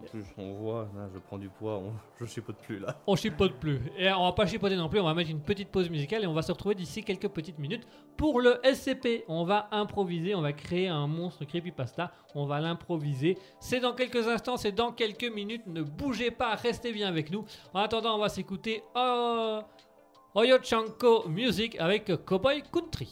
En plus, on voit, là, je prends du poids, on- je chipote plus là. On chipote plus. Et on va pas chipoter non plus, on va mettre une petite pause musicale et on va se retrouver d'ici quelques petites minutes pour le SCP. On va improviser, on va créer un monstre creepypasta, on va l'improviser. C'est dans quelques instants, c'est dans quelques minutes. Ne bougez pas, restez bien avec nous. En attendant, on va s'écouter euh, Oyochanko Music avec Cowboy Country.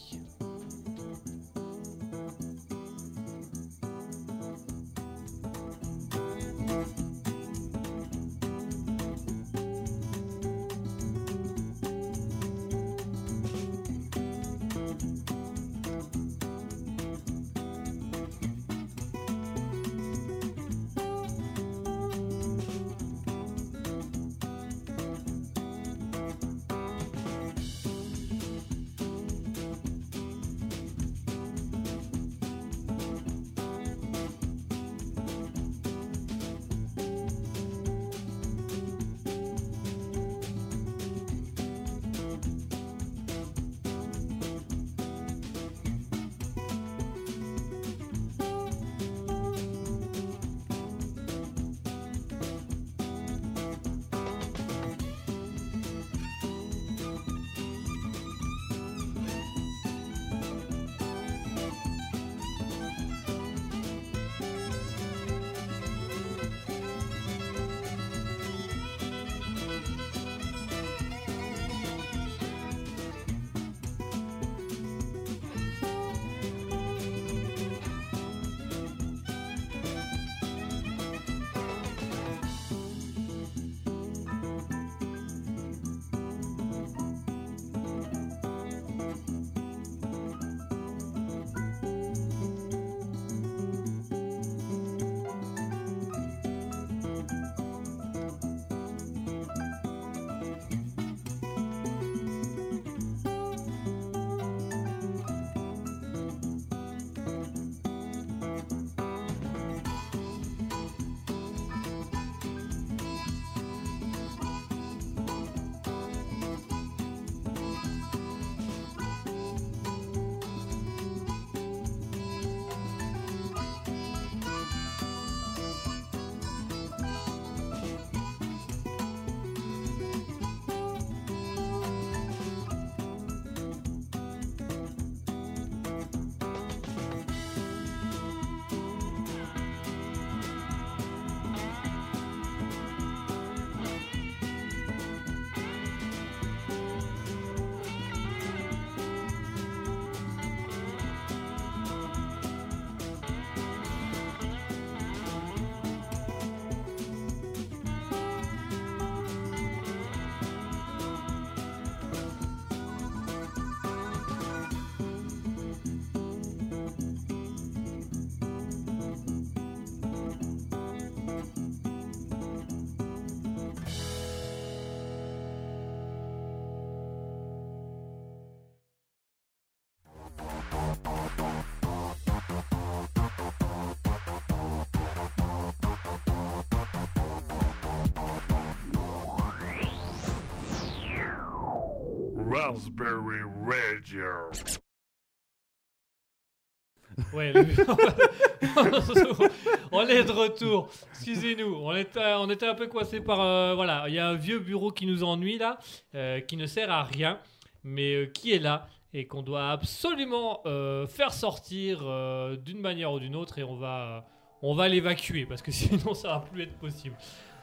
Ouais, on est de retour. Excusez-nous, on était, on était un peu coincé par. euh, voilà, il y a un vieux bureau qui nous ennuie là, euh, qui ne sert à rien, mais euh, qui est là et qu'on doit absolument euh, faire sortir euh, d'une manière ou d'une autre et on va, on va l'évacuer parce que sinon ça va plus être possible.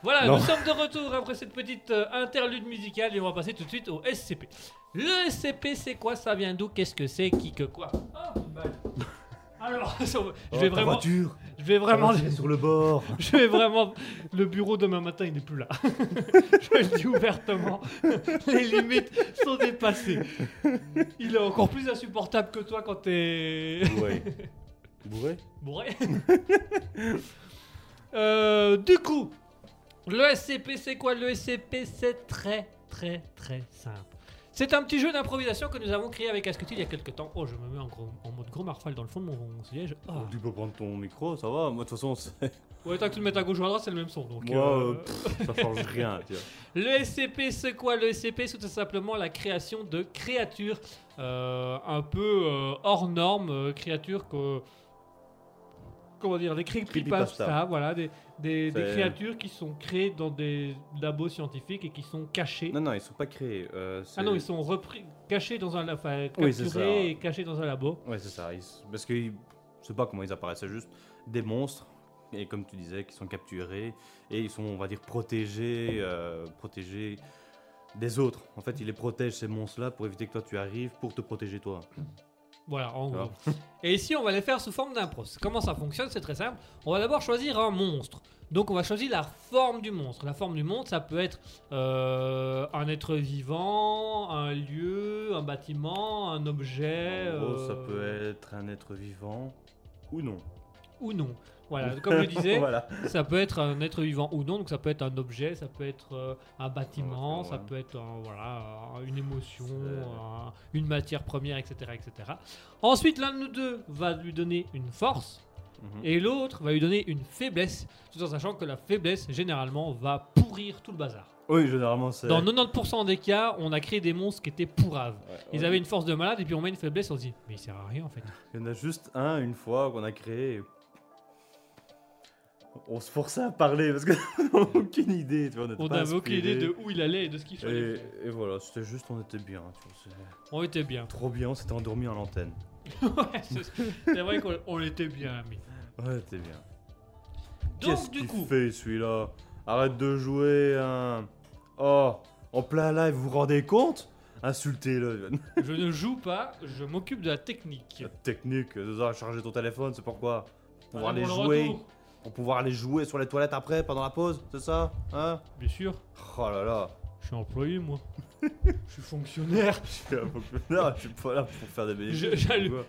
Voilà, Non. nous sommes de retour après cette petite euh, interlude musicale et on va passer tout de suite au SCP. Le SCP, c'est quoi? Ça vient d'où? Qu'est-ce que c'est? Qui que quoi? Une balle. Alors, je Oh, vais ta vraiment, voiture je vais vraiment, Elle est sur le bord. je vais vraiment. Le bureau demain matin, il n'est plus là. je le dis ouvertement. Les limites sont dépassées. Il est encore plus insupportable que toi quand t'es Ouais. Bourré? Bourré. Euh, du coup, le SCP, c'est quoi? Le SCP C'est très, très, très simple. C'est un petit jeu d'improvisation que nous avons créé avec Asketil il y a quelques temps. Oh, je me mets en, gros- en mode gros marfal dans le fond de mon, mon siège. Ah. Oh, Tu peux prendre ton micro, ça va. Moi, de toute façon, c'est- Ouais, tant que tu le mets à gauche ou à droite, c'est le même son. Donc, moi, euh, euh, pff, ça change rien. tu vois. Le SCP, c'est quoi? Le SCP, c'est tout simplement la création de créatures euh, un peu euh, hors normes, créatures que. Comment dire Des creepypasta, voilà, des, des, des C'est- créatures qui sont créées dans des labos scientifiques et qui sont cachées. Non, non, ils sont pas créés. euh, ah non, ils sont repris, cachés dans un labo, enfin, Oui, c'est capturés ça. et cachés dans un labo. Ouais, c'est ça. ils- Parce que je sais pas comment ils apparaissent. C'est juste des monstres. Et comme tu disais, qui sont capturés. Et ils sont, on va dire, protégés, euh, protégés des autres. En fait, ils les protègent, ces monstres-là, pour éviter que toi tu arrives, pour te protéger toi. Voilà, en gros. Et ici, on va les faire sous forme d'impros. Comment ça fonctionne C'est très simple. On va d'abord choisir un monstre. Donc, on va choisir la forme du monstre. La forme du monstre, ça peut être euh, un être vivant, un lieu, un bâtiment, un objet. En gros, ça euh, peut être un être vivant ou non. Ou non. Voilà, comme je disais, voilà. ça peut être un être vivant ou non. Donc, ça peut être un objet, ça peut être euh, un bâtiment, Ouais, ça ouais. peut être un- voilà, un- une émotion, un- une matière première, etc. etc. Ensuite, l'un de nous deux va lui donner une force. Mhm. Et l'autre va lui donner une faiblesse, tout en sachant que la faiblesse, généralement, va pourrir tout le bazar. Oui, généralement, c'est. Dans 90% des cas, on a créé des monstres qui étaient pourraves. Ouais, Ils ouais. avaient une force de malade, et puis on met une faiblesse, on se dit, mais il sert à rien en fait. Il y en a juste un, une fois, qu'on a créé. On se forçait à parler parce qu'on n'avait aucune idée. Tu vois, on n'avait aucune idée de où il allait et de ce qu'il fallait Et, voilà, c'était juste, on était bien. Tu vois, On était bien. trop bien, on s'était endormi à l'antenne. Ouais, c'est vrai qu'on on était bien amis. Ouais, t'es bien. Qu'est-ce qu'il coup, fait celui-là? Arrête de jouer, hein. Oh, en plein live, vous vous rendez compte? Insultez-le. je ne joue pas, je m'occupe de la technique. La technique, de ça, charger ton téléphone, c'est pourquoi? Pour pouvoir Allez, aller pour le jouer. retour. Pour pouvoir aller jouer sur les toilettes après, pendant la pause, c'est ça Hein Bien sûr, Oh là là. je suis employé moi. je suis fonctionnaire. Je suis un fonctionnaire, je suis pas là pour faire des bénéfices.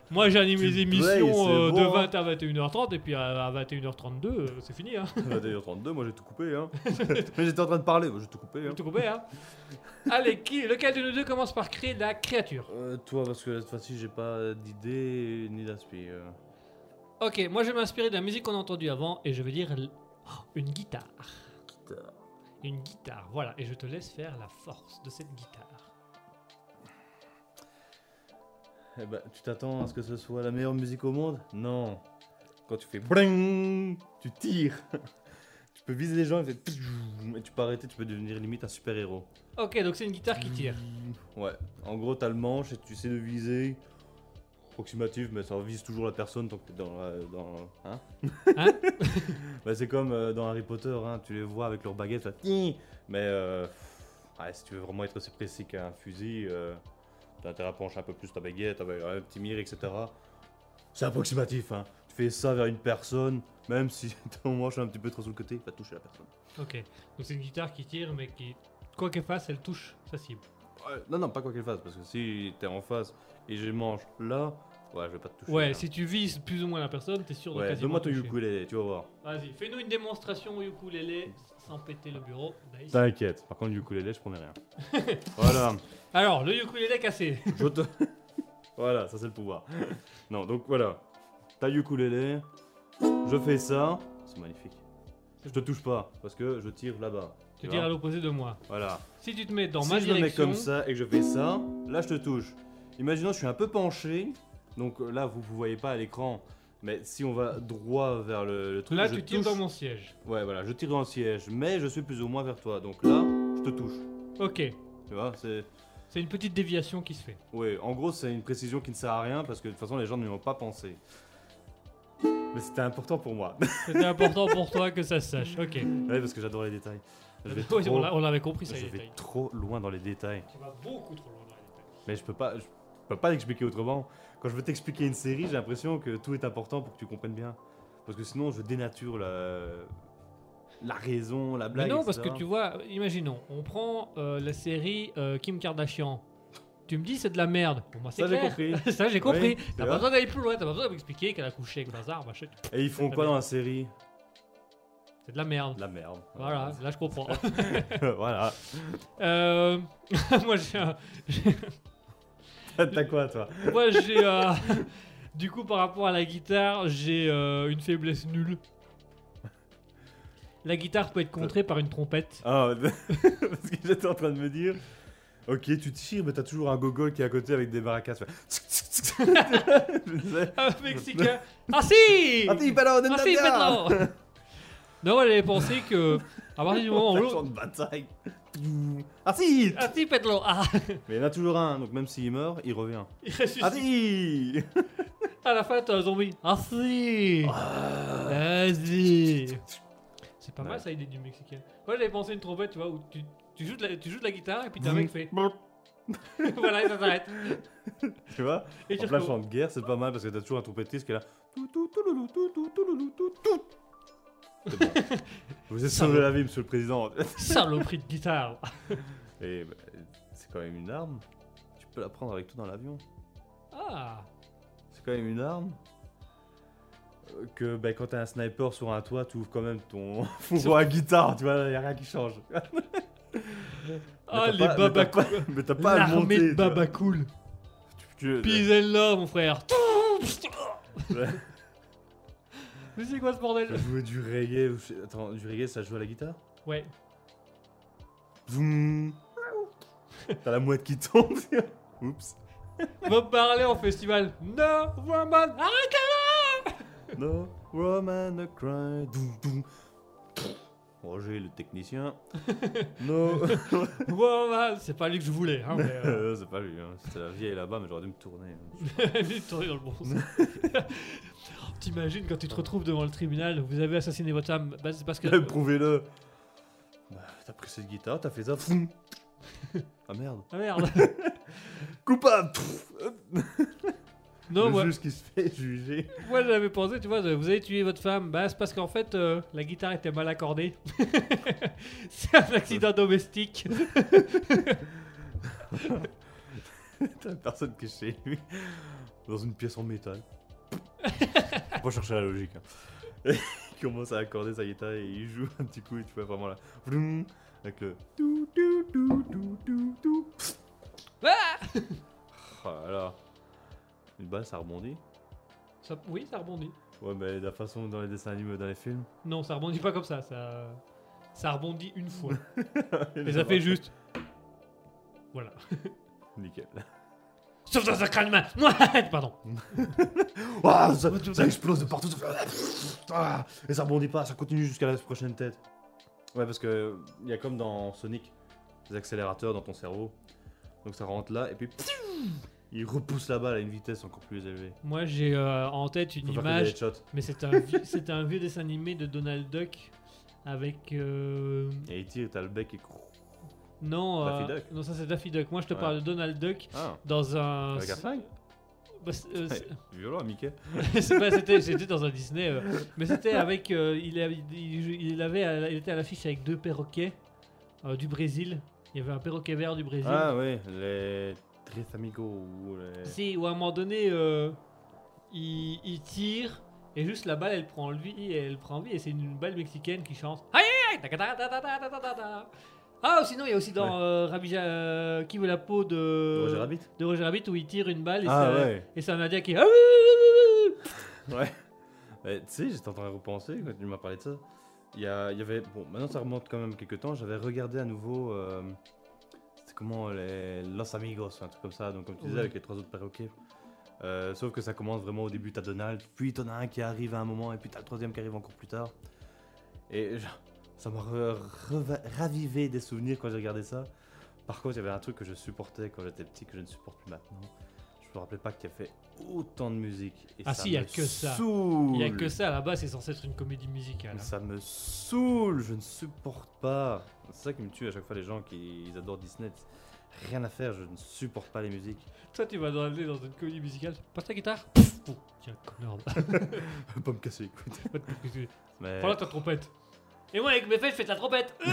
Moi j'anime les émissions euh, de bon, 20 à 21h30 et puis à, à 21h32 euh, c'est fini hein. 21h32, moi j'ai tout coupé, hein. Mais j'étais en train de parler, moi j'ai tout coupé, hein. Tout coupé hein. Allez, qui, lequel de nous deux commence par créer la créature? Euh, toi, parce que cette fois-ci j'ai pas d'idée ni d'inspi. Ok, moi je vais m'inspirer de la musique qu'on a entendue avant et je vais dire l- oh, une guitare. Guitare. Une guitare, voilà, et je te laisse faire la force de cette guitare. Eh ben, tu t'attends à ce que ce soit la meilleure musique au monde? Non. Quand tu fais bring, tu tires. tu peux viser les gens et, fait et tu peux arrêter, tu peux devenir limite un super héros. Ok, donc c'est une guitare qui tire. Ouais. En gros, t'as le manche et tu sais de viser. Approximatif, mais ça vise toujours la personne tant que t'es dans la. Dans, hein Hein Bah, c'est comme euh, dans Harry Potter, hein, tu les vois avec leur baguette, ça, ting mais euh, ouais, si tu veux vraiment être aussi précis qu'un fusil, euh, t'as intérêt à pencher un peu plus ta baguette avec un petit mire, etc. C'est approximatif, hein. tu fais ça vers une personne, même si ton manche est un petit peu trop sur le côté, il va toucher la personne. Ok, donc c'est une guitare qui tire mais qui, quoi qu'elle fasse, elle touche sa cible. Ouais, non, non, pas quoi qu'elle fasse, parce que si t'es en face et j'ai le manche là, ouais, je vais pas te toucher. Ouais, si tu vises plus ou moins la personne, t'es sûr de Ouais, quasiment donne-moi ton ukulélé, tu vas voir. Vas-y, fais-nous une démonstration au ukulélé sans péter le bureau. Nice. T'inquiète, par contre, le ukulélé, je promets rien. voilà. Alors, le ukulélé cassé. Je te... voilà, ça c'est le pouvoir. Non, donc voilà. Ta ukulélé, je fais ça, c'est magnifique. Je te touche pas, parce que je tire là-bas. tu tires à l'opposé de moi. Voilà. Si tu te mets dans si ma je me mets direction, comme ça et que je fais ça, là je te touche. Imaginons je suis un peu penché, donc euh, là vous vous voyez pas à l'écran, mais si on va droit vers le, le truc, là je tu tires touche- dans mon siège. Ouais, voilà, je tire dans le siège, mais je suis plus ou moins vers toi, donc là je te touche. Ok, Tu vois, c'est. c'est une petite déviation qui se fait. Ouais, en gros, c'est une précision qui ne sert à rien parce que de toute façon, les gens n'y ont pas pensé. Mais c'était important pour moi. C'était important pour toi que ça se sache. Ok. ouais, parce que j'adore les détails. Je vais, Oui, trop, on l'a- on l'avait compris ça. je les vais détails. trop loin dans les détails. Tu vas beaucoup trop loin dans les détails. Mais je peux pas. je- peux pas l'expliquer autrement. Quand je veux t'expliquer une série, j'ai l'impression que tout est important pour que tu comprennes bien. Parce que sinon, je dénature la, la raison, la Mais blague. non, parce que tu vois, imaginons, on prend euh, la série euh, Kim Kardashian. Tu me dis c'est de la merde. Moi, c'est Ça, j'ai compris. Ça, j'ai compris. Oui, t'as pas besoin d'aller plus loin, t'as pas besoin de m'expliquer qu'elle a couché avec Bazar, machin. Et ils font quoi dans la série? C'est de la merde. De la merde. Voilà, là je comprends. voilà. Euh, moi j'ai un- T'as quoi, toi? Moi j'ai euh, du coup par rapport à la guitare, j'ai euh, une faiblesse nulle. La guitare peut être contrée par une trompette. Ah, parce que j'étais en train de me dire. Ok, tu tires, mais t'as toujours un gogol qui est à côté avec des maracas. tu fais. Un mexicain. Ah si Ah, si, pero, Ah si, Non, moi j'avais pensé que à partir du moment où l'autre. de bataille. Ah si Ah si, Pedro Ah Mais il y en a toujours un, donc même s'il meurt, il revient. Il ressuscite. Ah si À la fin, t'as un zombie. Ah si Vas-y C'est pas mal Ouais. ça, l'idée du mexicain. Moi j'avais pensé une trompette, tu vois, où tu, tu, joues, de la, tu joues de la guitare et puis t'as un mec qui fait. voilà, et ça s'arrête. Tu vois Et En tu plein champ de guerre, c'est pas mal parce que t'as toujours un trompettiste qui est là. Tout, tout, tout, loulou, tout, tout, tout, loulou, tout, tout. Bon. Vous êtes sauvé la vie, monsieur le président. Saloperie de guitare Et bah, c'est quand même une arme. Tu peux la prendre avec toi dans l'avion. Ah C'est quand même une arme. Euh, Que bah, quand t'as un sniper sur un toit, tu ouvres quand même ton fourreau à guitare, tu vois, y a rien qui change. Ah, les pas- mais t'as baba pas- Mais t'as pas à L'armée monter. de tu vois. baba cool Tu- tu- Peace and love, mon frère Ouais. Mais c'est quoi ce bordel? Jouer du reggae. Attends, du reggae, ça joue à la guitare? Ouais. Zoom. T'as la mouette qui tombe. Oups. Va me parler en festival. No woman, arrête No woman a cry. Doum, doum. Roger, le technicien. No. Woman, c'est pas lui que je voulais. Hein, euh, c'est pas lui, hein. c'était la vieille là-bas, mais j'aurais dû me tourner. hein. Tourné dans le bon sens. T'imagines quand tu te retrouves devant le tribunal, vous avez assassiné votre femme, bah, c'est parce que. Prouvez-le. Bah, t'as pris cette guitare, t'as fait ça. Ah merde. Ah merde. Coupable. Non, le moi, juge qui se fait juger. moi j'avais pensé, tu vois, vous avez tué votre femme, bah c'est parce qu'en fait euh, la guitare était mal accordée. c'est un accident domestique. T'as une personne qui est chez lui, dans une pièce en métal. Faut pas chercher la logique. hein. Il commence à accorder sa guitare et il joue un petit coup et tu vois vraiment là. Vroom, Avec le. tou, tou, tou, tou, tou, tou. Ah Oh là là. Une balle, ça rebondit. Ça- oui, ça rebondit. Ouais, mais la façon dans les dessins animés dans les films. Non, ça rebondit pas comme ça. Ça, ça rebondit une fois. Et ça fait juste. Voilà. Nickel. Sauf dans un crâne humain. Pardon. Ouah, ça, ça explose de partout. Ah, et ça rebondit pas, ça continue jusqu'à la prochaine tête. Ouais, parce que il y a comme dans Sonic des accélérateurs dans ton cerveau. Donc ça rentre là et puis il repousse la balle à une vitesse encore plus élevée. Moi, j'ai euh, en tête une Faut faire que des image, headshots. mais c'est un, vieux- c'est un vieux dessin animé de Donald Duck avec. euh, Et il tire, t'as le bec et. Non, euh, Daffy Duck. non ça c'est Daffy Duck. Moi je te Ouais. parle de Donald Duck Ah, dans un. Garfunkel Bah, euh, Violent, Mickey. c'était dans un Disney, euh, mais c'était avec euh, il, a- il- il avait à la- il était à l'affiche avec deux perroquets euh, du Brésil. Il y avait un perroquet vert du Brésil. Ah oui, les Tres Amigos ou les... Si, ou à un moment donné, euh, il, il tire et juste la balle, elle prend lui et elle prend vie et c'est une balle mexicaine qui chante. Aïe, aïe, aïe. Ah, sinon il y a aussi dans euh, Rabbi Ja- euh, qui veut la peau de Roger Rabbit de Roger Rabbit où il tire une balle et, Ah, ça- ouais. et c'est un indien qui. Ah, oui, oui, oui, oui, Ouais. Mais tu sais, j'étais en train de repenser quand tu m'as parlé de ça. Il y, a- il y avait. Bon, maintenant ça remonte quand même quelques temps. J'avais regardé à nouveau. euh, C'était comment les Los Amigos, un truc comme ça. Donc, comme tu disais, avec les trois autres perroquets. Euh, sauf que ça commence vraiment au début, t'as Donald, puis t'en as un qui arrive à un moment, et puis t'as le troisième qui arrive encore plus tard. Et genre, ça m'a ravivé des souvenirs quand j'ai regardé ça. Par contre, il y avait un truc que je supportais quand j'étais petit que je ne supporte plus maintenant. Je me rappelais pas qu'il y avait autant de musique. Et Ah ça si, il y a que ça. Il y a que ça là-bas, c'est censé être une comédie musicale. hein. Ça me saoule, je ne supporte pas. C'est ça qui me tue à chaque fois les gens qui ils adorent Disney. rien à faire, je ne supporte pas les musiques. Toi, tu vas aller dans une comédie musicale. Passe ta guitare. Pff, oh, tiens, connard. pas me casser, écoute. Mais... Prends là ta trompette. Et moi, avec mes fesses, je fais de la trompette. Euh,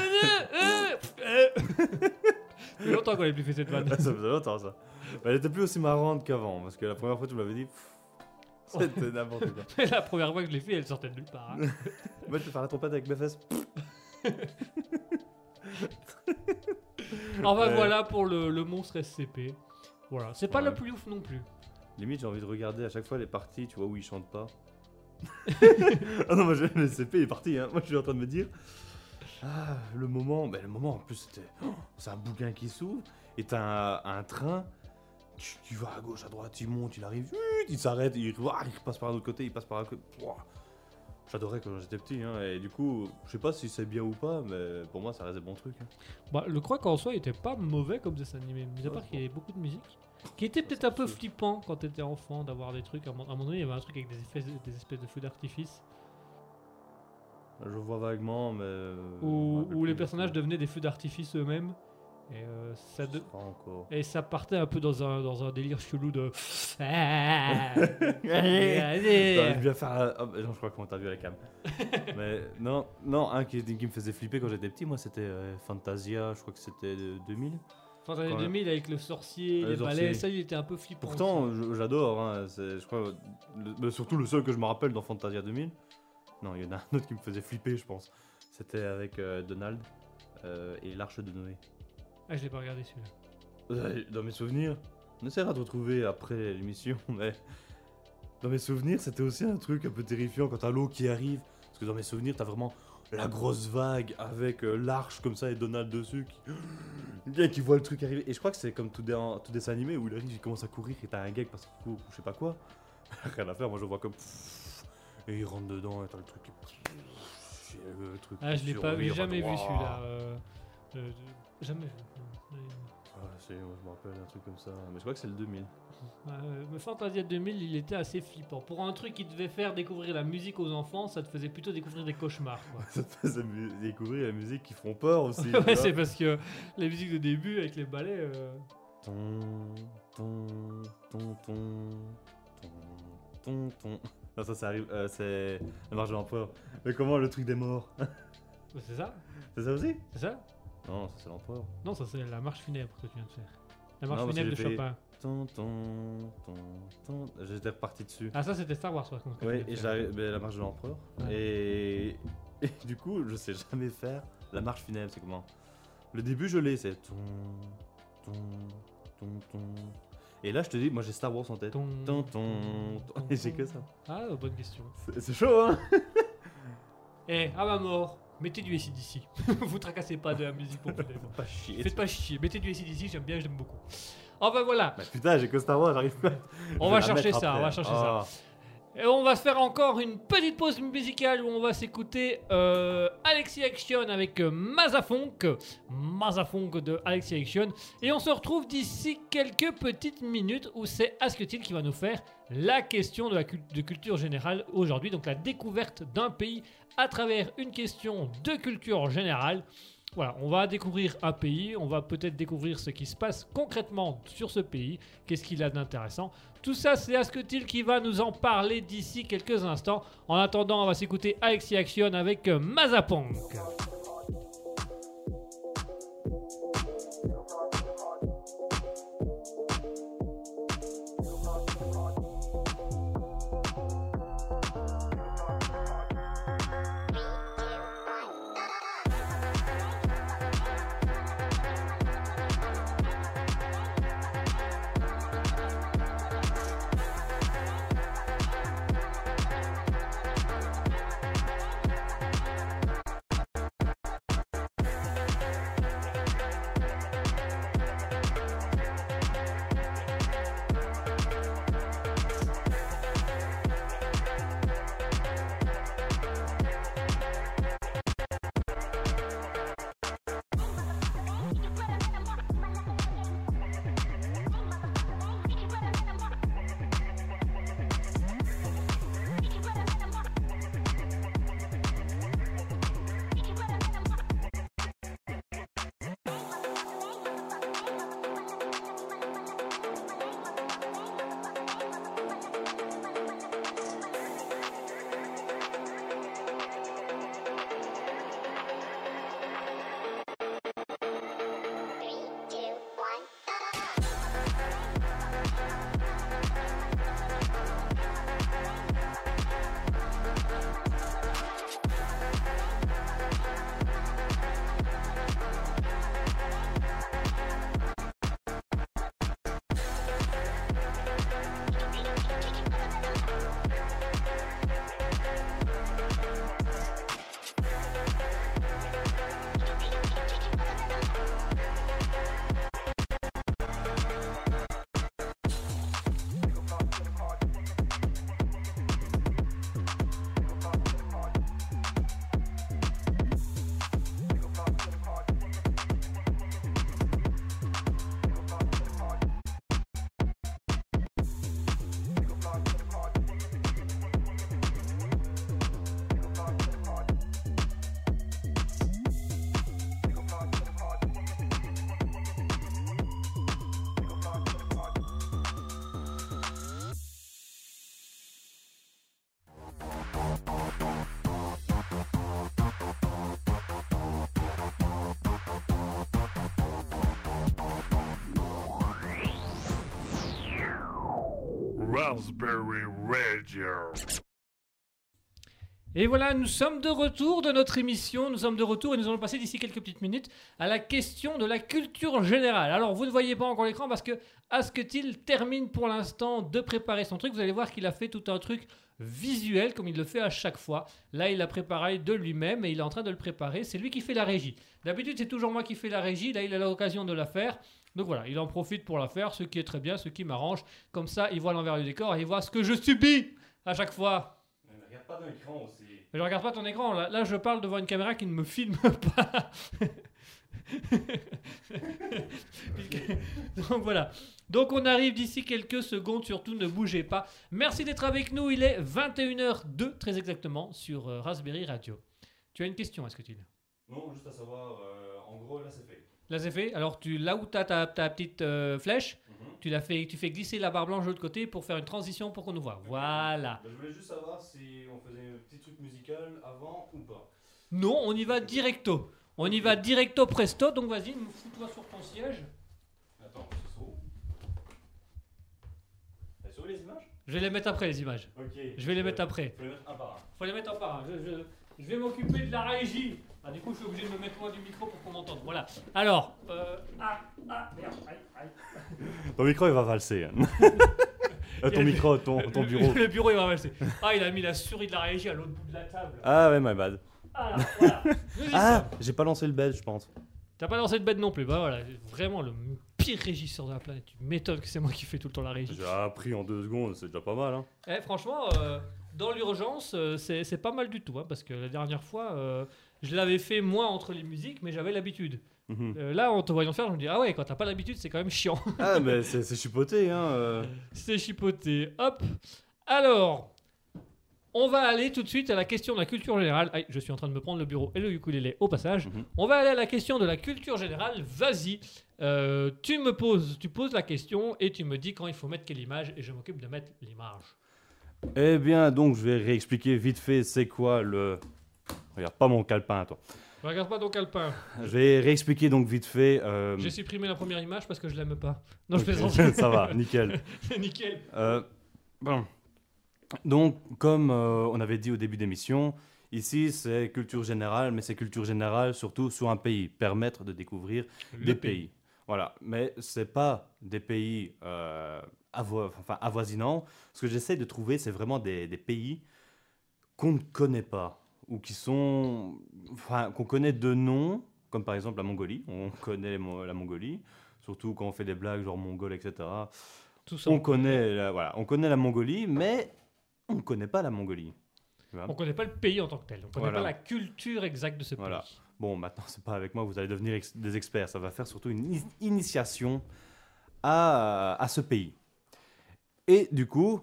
euh, euh. Ça fait longtemps qu'on n'avait plus fait cette vanne. ça faisait longtemps ça. Mais elle était plus aussi marrante qu'avant, parce que la première fois tu m'avais dit, pff, c'était n'importe quoi. Mais la première fois que je l'ai fait, elle sortait de nulle part. hein. Moi je vais faire la trompette avec mes fesses. Enfin Ouais. voilà pour le, le monstre SCP. Voilà, c'est pas Ouais. le plus ouf non plus. Limite j'ai envie de regarder à chaque fois les parties, tu vois, où ils chantent pas. ah non, moi le CP est parti, hein. moi je suis en train de me dire. Ah, le moment, mais le moment en plus c'était. oh, c'est un bouquin qui s'ouvre, et t'as un, un train, tu, tu vas à gauche, à droite, il monte, il arrive, il s'arrête, il, ouah, il passe par un autre côté, il passe par un côté. Ouah. J'adorais quand j'étais petit, hein, et du coup, je sais pas si c'est bien ou pas, mais pour moi ça reste des bons trucs. hein. Bah, le crois qu'en soi, il était pas mauvais comme dessin animé, mis à part qu'il y avait beaucoup de musique. Qui était peut-être un peu flippant quand t'étais enfant d'avoir des trucs. À un moment donné, il y avait un truc avec des, effets, des espèces de feux d'artifice. Je vois vaguement, mais. euh, je Où, les personnages devenaient des feux d'artifice eux-mêmes. Et euh, ça, de- et ça partait un peu dans un, dans un délire chelou de. T'aurais bien faire. un- oh, bah, non, je crois qu'on t'a vu à la cam. Mais non, non, un qui, qui me faisait flipper quand j'étais petit, moi c'était euh, Fantasia, je crois que c'était de 2000. Les Quand- 2000 avec le sorcier, Le les balais, ça il était un peu flippant. Pourtant, j'adore, hein, je crois, le- surtout le seul que je me rappelle dans Fantasia 2000. Non, il y en a un autre qui me faisait flipper, je pense. C'était avec euh, Donald euh, et l'Arche de Noé. Ah, je l'ai pas regardé celui-là. Dans mes souvenirs, on essaiera de retrouver après l'émission, mais dans mes souvenirs, c'était aussi un truc un peu terrifiant quand t'as l'eau qui arrive. Parce que dans mes souvenirs, t'as vraiment la grosse vague avec euh, l'arche comme ça et Donald dessus qui, Bien qui voit le truc arriver. Et je crois que c'est comme tout, dé- tout dessin animé où il arrive, il commence à courir et t'as un gag parce qu'il court ou je sais pas quoi. Rien à faire, moi je vois comme. Et il rentre dedans et t'as le truc le truc Ah, je l'ai pas vu, survire, jamais vu celui-là. euh, euh, jamais vu. Ah, moi, je me rappelle un truc comme ça. Mais je crois que c'est le 2000. Ouais, ouais, mais Fantasia 2000, il était assez flippant. Pour un truc qui devait faire découvrir la musique aux enfants, ça te faisait plutôt découvrir des cauchemars. Quoi. Ça te faisait découvrir la musique qui font peur aussi. ouais, c'est parce que les musiques de début avec les ballets. euh, Ton, ton, ton, ton, ton, ton, ton. Non, ça, ça arrive, euh, c'est la marche de l'empereur. Mais comment le truc des morts? C'est ça C'est ça aussi? C'est ça Non, ça c'est l'empereur. Non, ça c'est la marche funèbre que tu viens de faire. La marche Non, parce que funèbre de j'ai fait- Chopin. Ton, ton, ton, ton. J'étais reparti dessus. Ah, ça c'était Star Wars par contre. que Oui, tu et viens de faire. j'arrive, ben, la marche de l'empereur. Ouais. Et... et du coup, je sais jamais faire la marche funèbre, c'est comment Le début, je l'ai, c'est ton, ton, ton, ton. Et là, je te dis, moi j'ai Star Wars en tête. Ton, Ton, ton, ton. Et j'ai que ça. Ah, bonne question. C'est- C'est chaud, hein Eh, à ma mort, mettez du SCDC. Vous tracassez pas de la musique pour funèbre. Pas chier. Faites pas chier, mettez du SCDC, j'aime bien, j'aime beaucoup. Enfin voilà, Bah putain, j'ai que Star Wars, j'arrive pas. on va chercher ça, on va chercher ça. Et on va se faire encore une petite pause musicale où on va s'écouter euh, Alexis Action avec euh, Mazafunk. Mazafunk de Alexis Action. Et on se retrouve d'ici quelques petites minutes où c'est Asketil qui va nous faire la question de la de culture générale aujourd'hui. Donc la découverte d'un pays à travers une question de culture générale. Voilà, on va découvrir un pays, on va peut-être découvrir ce qui se passe concrètement sur ce pays, qu'est-ce qu'il a d'intéressant. Tout ça, c'est Asketil qui va nous en parler d'ici quelques instants. En attendant, on va s'écouter Alexis Action avec Mazapunk. Et voilà, nous sommes de retour de notre émission. Nous sommes de retour et nous allons passer d'ici quelques petites minutes à la question de la culture générale. Alors, vous ne voyez pas encore l'écran parce que Asketil termine pour l'instant de préparer son truc. Vous allez voir qu'il a fait tout un truc visuel comme il le fait à chaque fois. Là, il a préparé de lui-même et il est en train de le préparer. C'est lui qui fait la régie. D'habitude, c'est toujours moi qui fais la régie. Là, il a l'occasion de la faire. Donc voilà, il en profite pour la faire, ce qui est très bien, ce qui m'arrange. Comme ça, il voit l'envers du décor et il voit ce que je subis à chaque fois. Regarde pas aussi. Mais je regarde pas ton écran. Là, là, je parle devant une caméra qui ne me filme pas. Donc voilà. Donc on arrive d'ici quelques secondes. Surtout ne bougez pas. Merci d'être avec nous. Il est 21h02 très exactement sur euh, Raspberry Radio. Tu as une question, est-ce que tu Non, juste à savoir, euh, en gros, là c'est fait. Là c'est fait. Alors tu là où tu as ta, ta petite euh, flèche, tu la fais, tu fais glisser la barre blanche de l'autre côté pour faire une transition pour qu'on nous voit. Voilà. Bah, je voulais juste savoir si on faisait un petit truc musical avant ou pas. Non, on y va directo. On y va directo presto. Donc vas-y, fous-toi sur ton siège. Attends, c'est où? T'as sur les images? Je vais les mettre après les images. Ok. Je vais les mettre après. Faut les mettre un par un. Faut les mettre en par un. Je, je- je vais m'occuper de la régie. Ah, du coup, je suis obligé de me mettre loin du micro pour qu'on m'entende. Voilà. Alors, euh, ah, ah, merde, aïe, aïe. Ton micro il va valser. hein. Euh, ton micro, ton, ton Le- bureau. Le, bureau, il va valser. Ah, il a mis la souris de la régie à l'autre bout de la table. Ah ouais, my bad. Alors, voilà. Ah, j'ai pas lancé le bel, je pense. T'as pas lancé de bête non plus. Bah voilà, vraiment le pire régisseur de la planète. Tu m'étonnes que c'est moi qui fais tout le temps la régie. J'ai appris en deux secondes, c'est déjà pas mal. Hein. Eh, franchement, euh, dans l'urgence, euh, c'est c'est pas mal du tout. hein, parce que la dernière fois, euh, je l'avais fait moi entre les musiques, mais j'avais l'habitude. Mhm. Euh, là, en te voyant faire, je me dis, ah ouais, quand t'as pas l'habitude, c'est quand même chiant. Ah, mais c'est c'est chipoté, hein. euh. c'est chipoté. Hop. Alors, on va aller tout de suite à la question de la culture générale. Aïe, je suis en train de me prendre le bureau et le ukulélé au passage. Mhm. On va aller à la question de la culture générale. Vas-y. Euh, tu me poses, tu poses la question et tu me dis quand il faut mettre quelle image et je m'occupe de mettre l'image. Eh bien, donc, je vais réexpliquer vite fait c'est quoi le. Regarde pas mon calepin, toi. Regarde pas ton calepin. Je vais réexpliquer donc vite fait. euh, J'ai supprimé la première image parce que je l'aime pas. Non, je plaisante. Ça va, nickel. Nickel. Euh, bon. Donc, comme euh, on avait dit au début d'émission, ici c'est culture générale, mais c'est culture générale surtout sur un pays, permettre de découvrir des pays. Voilà, mais c'est pas des pays euh, avo- enfin, avoisinants. Ce que j'essaie de trouver, c'est vraiment des, des pays qu'on ne connaît pas ou qui sont, enfin, qu'on connaît de nom, comme par exemple la Mongolie. On connaît la Mongolie, surtout quand on fait des blagues genre mongol, etc. Tout ça. On connaît, la, voilà, on connaît la Mongolie, mais on ne connaît pas la Mongolie. On connaît pas le pays en tant que tel. On connaît Voilà. pas la culture exacte de ce Voilà. pays. Bon, maintenant, c'est pas avec moi, vous allez devenir ex- des experts. Ça va faire surtout une ini- initiation à, à ce pays. Et du coup,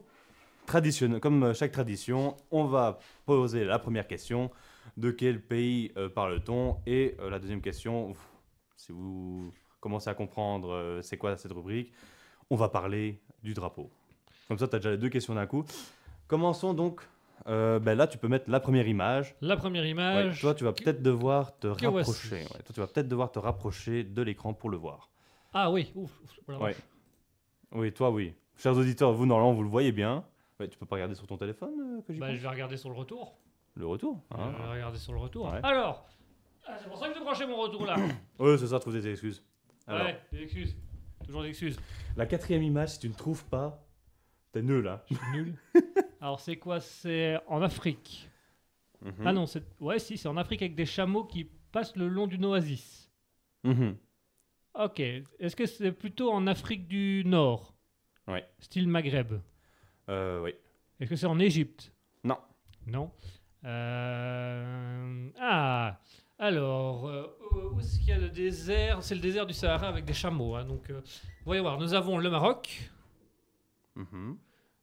traditionnel, comme chaque tradition, on va poser la première question de quel pays euh, parle-t-on? Et euh, la deuxième question, si vous commencez à comprendre euh, c'est quoi cette rubrique, on va parler du drapeau. Comme ça, tu as déjà les deux questions d'un coup. Commençons donc. Euh, ben là, tu peux mettre la première image. La première Ouais, image. toi, tu vas peut-être devoir te rapprocher. ouais. Toi, tu vas peut-être devoir te rapprocher de l'écran pour le voir. Ah oui. Ouf. Ouais. Oui, toi, oui. Chers auditeurs, vous, normalement, vous le voyez bien. Tu peux pas regarder sur ton téléphone euh, que Bah, je vais regarder sur le retour. Le retour Je hein. vais regarder sur le retour. Alors. Ah, c'est pour ça que j'ai branché mon retour là. Ouais, c'est ça, trouve des excuses. Alors, ouais, des excuses. Toujours des excuses. la quatrième image, si tu ne trouves pas, t'es nul, hein. Je suis nul. Alors c'est quoi? C'est en Afrique. Mhm. Ah non, c'est ouais si, c'est en Afrique avec des chameaux qui passent le long d'une oasis. Mhm. Ok. Est-ce que c'est plutôt en Afrique du Nord? Ouais. Style Maghreb? Euh, oui. Est-ce que c'est en Égypte? Non. Non. Euh, Ah. Alors, euh, où est-ce qu'il y a le désert? C'est le désert du Sahara avec des chameaux. hein, donc, euh, voyons voir. Nous avons le Maroc. Mhm.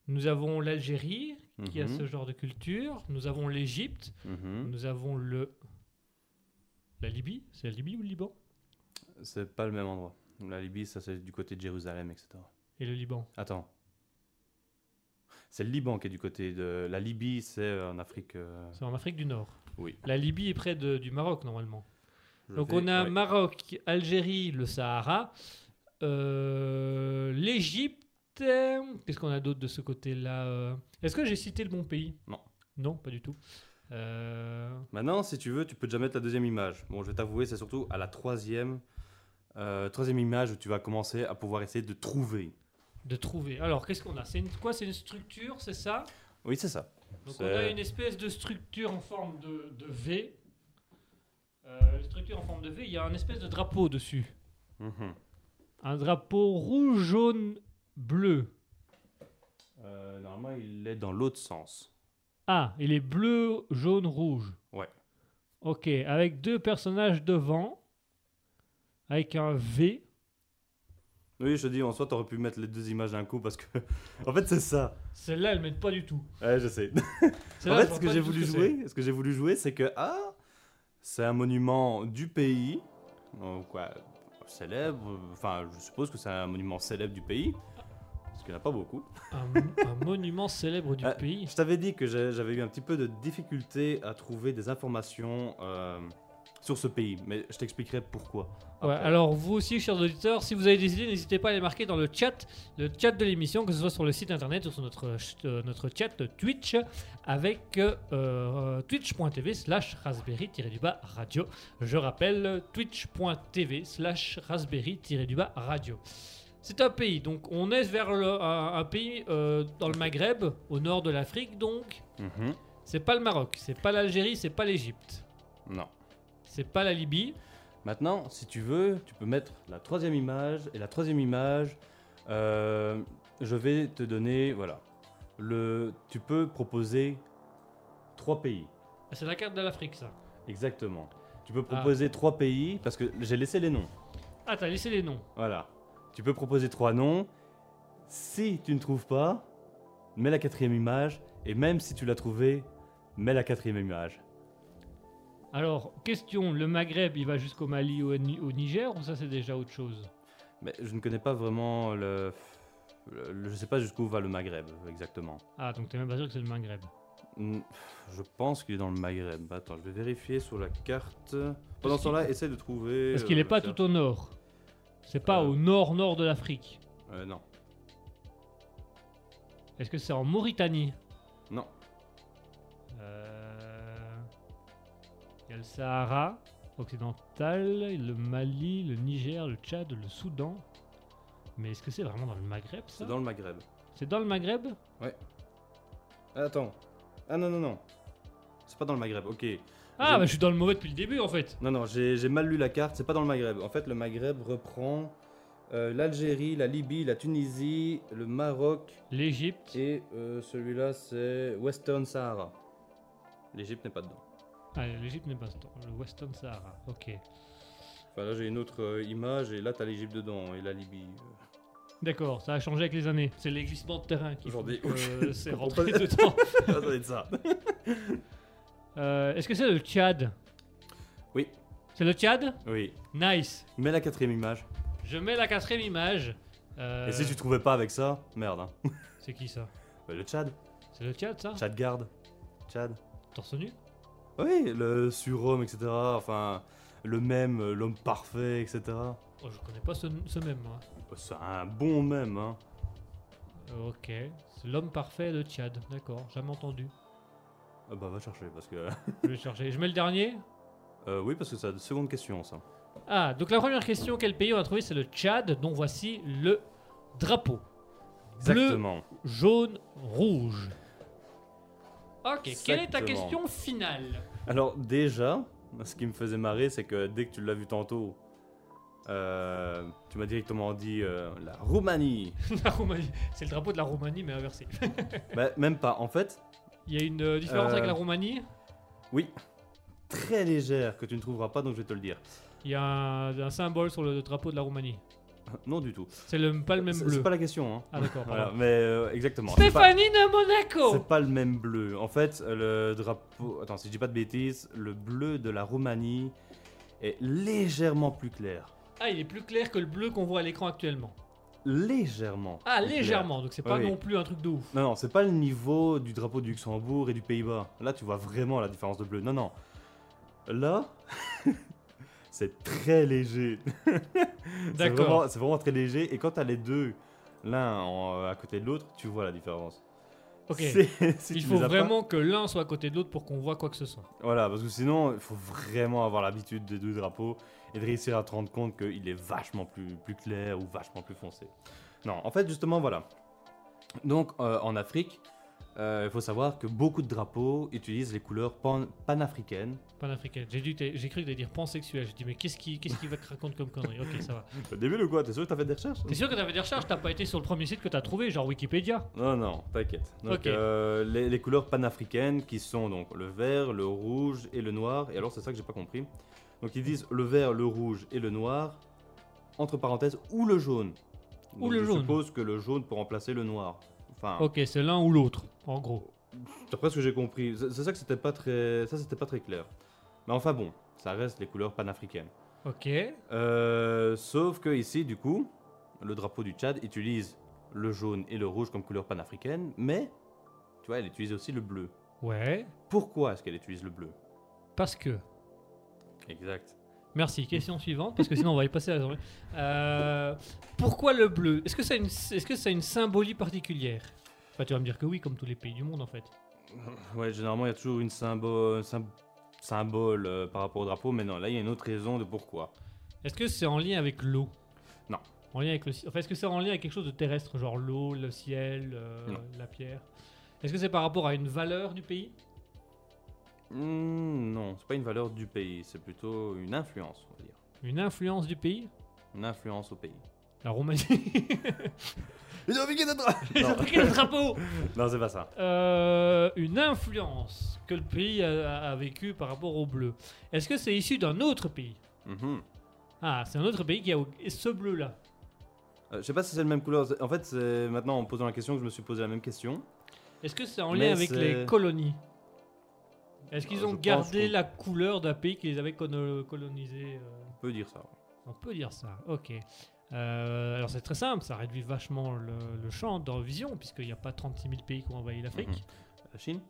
Nous avons l'Algérie qui a Mhm. ce genre de culture. Nous avons l'Égypte. Mhm. Nous avons le. La Libye C'est la Libye ou le Liban? C'est pas le même endroit. La Libye, ça, c'est du côté de Jérusalem, etc. Et le Liban? Attends. C'est le Liban qui est du côté de. La Libye, c'est en Afrique. euh, C'est en Afrique du Nord. Oui. La Libye est près de- du Maroc normalement. je Donc vais- on a ouais. Maroc, Algérie, le Sahara, euh, l'Égypte Qu'est-ce qu'on a d'autre de ce côté-là euh Est-ce que j'ai cité le bon pays? Non. Non, pas du tout. Euh, Maintenant, si tu veux, tu peux déjà mettre la deuxième image. Bon, je vais t'avouer, c'est surtout à la troisième, euh, troisième image où tu vas commencer à pouvoir essayer de trouver. de trouver. Alors, qu'est-ce qu'on a? C'est une, quoi C'est une structure, c'est ça? Oui, c'est ça. Donc, on a une espèce de structure en forme de, de V. Euh, une structure en forme de V, il y a un espèce de drapeau dessus. Mhm. Un drapeau rouge, jaune, bleu. Euh, normalement, il est dans l'autre sens. Ah, il est bleu, jaune, rouge. Ouais. Ok, avec deux personnages devant, avec un V. Oui, je te dis, en soi, t'aurais pu mettre les deux images d'un coup parce que. en fait, c'est ça. Celle-là, elle m'aide pas du tout. Ouais, je sais. En fait, ce que j'ai voulu jouer, ce que j'ai voulu jouer, c'est que ah, c'est un monument du pays, donc, quoi, célèbre. Enfin, je suppose que c'est un monument célèbre du pays, qu'il n'y en a pas beaucoup. Un, un monument célèbre du Ah, pays. Je t'avais dit que j'avais eu un petit peu de difficulté à trouver des informations euh, sur ce pays, mais je t'expliquerai pourquoi. Ouais, alors vous aussi, chers auditeurs, si vous avez des idées, n'hésitez pas à les marquer dans le chat, le chat de l'émission, que ce soit sur le site internet ou sur notre, euh, notre chat Twitch, avec euh, euh, twitch.tv slash raspberry-du-bas radio. Je rappelle, twitch.tv slash raspberry-du-bas radio. C'est un pays, donc on est vers le- un, un pays euh, dans le Maghreb, au nord de l'Afrique donc. Mhm. C'est pas le Maroc, c'est pas l'Algérie, c'est pas l'Égypte, Non. c'est pas la Libye. Maintenant, si tu veux, tu peux mettre la troisième image. Et la troisième image, euh, je vais te donner, voilà. Le, tu peux proposer trois pays. C'est la carte de l'Afrique ça. Exactement. Tu peux Ah. proposer trois pays parce que j'ai laissé les noms. Ah, t'as laissé les noms. Voilà. Tu peux proposer trois noms. Si tu ne trouves pas, mets la quatrième image. Et même si tu l'as trouvé, mets la quatrième image. Alors, question, le Maghreb, il va jusqu'au Mali ou au, Ni- au Niger ou ça c'est déjà autre chose? Mais je ne connais pas vraiment le. le- je sais pas jusqu'où va le Maghreb exactement. Ah, donc t'es même pas sûr que c'est le Maghreb. Hmm, Je pense qu'il est dans le Maghreb. Attends, je vais vérifier sur la carte. Pendant ce temps-là, essaie de trouver. Parce qu'il euh, est pas tout au nord. C'est pas Euh. au nord-nord de l'Afrique. Euh, non. Est-ce que c'est en Mauritanie? Non. Euh, Il y a le Sahara occidental, le Mali, le Niger, le Tchad, le Soudan. Mais est-ce que c'est vraiment dans le Maghreb ça? C'est dans le Maghreb. C'est dans le Maghreb? Ah, Attends. Ah non, non, non. C'est pas dans le Maghreb, ok. Ah, bah je suis dans le mauvais depuis le début en fait. Non, non, j'ai mal lu la carte, c'est pas dans le Maghreb. En fait, le Maghreb reprend euh, l'Algérie, la Libye, la Tunisie, le Maroc L'Égypte. et euh, celui-là, c'est Western Sahara. L'Égypte n'est pas dedans. Ah, l'Égypte n'est pas dans le Western Sahara. Ok. Enfin, là, j'ai une autre euh, image et là, t'as l'Égypte dedans et la Libye. D'accord, ça a changé avec les années. C'est les glissements de terrain qui font Aujourd'hui, que c'est rentré dedans. Ça doit être ça. Euh, Est-ce que c'est le Tchad Oui. C'est le Tchad Oui. Nice. Mets la quatrième image. Je mets la quatrième image. Euh, Et si tu trouvais pas avec ça, merde. Hein. C'est qui ça Bah, le Tchad. C'est le Tchad ça Tchad garde. Tchad. Torse nu Oui, le surhomme, etc. Enfin, le même, euh, l'homme parfait, etc. Oh, je connais pas ce, ce même moi. C'est un bon même, hein. Euh, Ok. C'est l'homme parfait le Tchad. D'accord, jamais entendu. Ah bah, va chercher parce que. Je vais chercher. Je mets le dernier Euh, oui, parce que c'est la seconde question, ça. Ah, donc la première question, quel pays on a trouvé C'est le Tchad, dont voici le drapeau. Exactement. Jaune, rouge. Ok, quelle est ta question finale? Alors, déjà, ce qui me faisait marrer, c'est que dès que tu l'as vu tantôt, euh, tu m'as directement dit euh, la Roumanie. La Roumanie. C'est le drapeau de la Roumanie, mais inversé. bah, même pas. En fait, Il y a une euh, différence Euh, avec la Roumanie oui, très légère que tu ne trouveras pas, donc je vais te le dire. Il y a un, un symbole sur le drapeau de la Roumanie. Non, du tout. C'est le, pas le même bleu. C'est pas la question, hein. Ah d'accord. Voilà, mais euh, exactement. pas- Stéphanie de Monaco C'est pas le même bleu. En fait, le drapeau. Attends, si je dis pas de bêtises, le bleu de la Roumanie est légèrement plus clair. Ah, il est plus clair que le bleu qu'on voit à l'écran actuellement. Légèrement. Ah, légèrement, donc c'est pas Oui. non plus un truc de ouf. Non, non, c'est pas le niveau du drapeau du Luxembourg et du Pays-Bas. Là, tu vois vraiment la différence de bleu. Non, non. Là, c'est très léger. D'accord. c'est vraiment très léger. Et quand t'as les deux, l'un en- à côté de l'autre, tu vois la différence. Ok. Si Il faut pas- vraiment que l'un soit à côté de l'autre pour qu'on voit quoi que ce soit. Voilà, parce que sinon, il faut vraiment avoir l'habitude des deux drapeaux et de réussir à te rendre compte qu'il est vachement plus, plus clair ou vachement plus foncé. Non, en fait, justement, voilà. Donc, euh, en Afrique, euh, il faut savoir que beaucoup de drapeaux utilisent les couleurs pan- panafricaines. Panafricaine. J'ai cru que t'allais dire pansexuel. J'ai dit, mais qu'est-ce qui, qu'est-ce qui va te raconter comme connerie? Ok, ça va. T'as début ou quoi? T'es sûr que t'as fait des recherches? T'es sûr que t'avais des recherches? T'as pas été sur le premier site que t'as trouvé, genre Wikipédia? Non, non, t'inquiète. Donc, Ok. euh, les, les couleurs panafricaines qui sont donc le vert, le rouge et le noir. Et alors, c'est ça que j'ai pas compris. Donc, ils disent le vert, le rouge et le noir, entre parenthèses, ou le jaune. Ou le je jaune. suppose que le jaune pour remplacer le noir. Enfin, Ok, c'est l'un ou l'autre, en gros. d'après ce que j'ai compris, c'est c'est ça que c'était pas très, ça c'était pas très clair. Mais enfin bon, ça reste les couleurs panafricaines. Ok. Euh, sauf que ici, du coup, le drapeau du Tchad utilise le jaune et le rouge comme couleur panafricaine, mais tu vois, elle utilise aussi le bleu. Ouais. Pourquoi est-ce qu'elle utilise le bleu? Parce que. Exact. Merci. Question suivante, parce que sinon on va y passer la journée. Euh, pourquoi le bleu? Est-ce que ça a une, est-ce que ça a une symbolie particulière? Enfin, tu vas me dire que oui, comme tous les pays du monde en fait. Ouais, généralement, il y a toujours une symbole, symbole euh, par rapport au drapeau, mais non, là, il y a une autre raison de pourquoi. Est-ce que c'est en lien avec l'eau? Non. En lien avec le, enfin, est-ce que c'est en lien avec quelque chose de terrestre, genre l'eau, le ciel, euh, la pierre? Est-ce que c'est par rapport à une valeur du pays? Hmm, non, c'est pas une valeur du pays, c'est plutôt une influence, on va dire. Une influence du pays? Une influence au pays. La Roumanie. Ils ont piqué notre Ils ont pris le drapeau Non, c'est pas ça. Euh, une influence que le pays a, a vécu par rapport au bleu. Est-ce que c'est issu d'un autre pays? Mhm. Ah, c'est un autre pays qui a ce bleu-là. Euh, je sais pas si c'est la même couleur. En fait, c'est maintenant en posant la question que je me suis posé la même question. Est-ce que c'est en Mais lien avec les colonies? Est-ce qu'ils Euh, ont gardé la couleur d'un pays qui les avait colonisés euh, On peut dire ça. On peut dire ça, ok. Euh, alors c'est très simple, ça réduit vachement le, le champ d'Eurovision, puisqu'il n'y a pas 36 000 pays qui ont envahi l'Afrique. Mhm. La Chine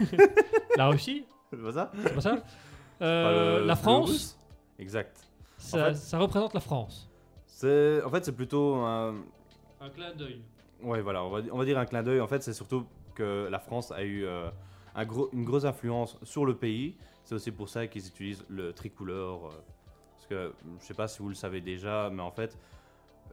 La Russie, C'est pas ça pas ça Pas le- La France, Exact. ça, En fait- ça représente la France. C'est, en fait, c'est plutôt un, Un clin d'œil. Ouais, voilà, on va, on va dire un clin d'œil. En fait, c'est surtout que la France a eu euh, un gros, une grosse influence sur le pays. C'est aussi pour ça qu'ils utilisent le tricouleur. parce que je sais pas si vous le savez déjà, mais en fait,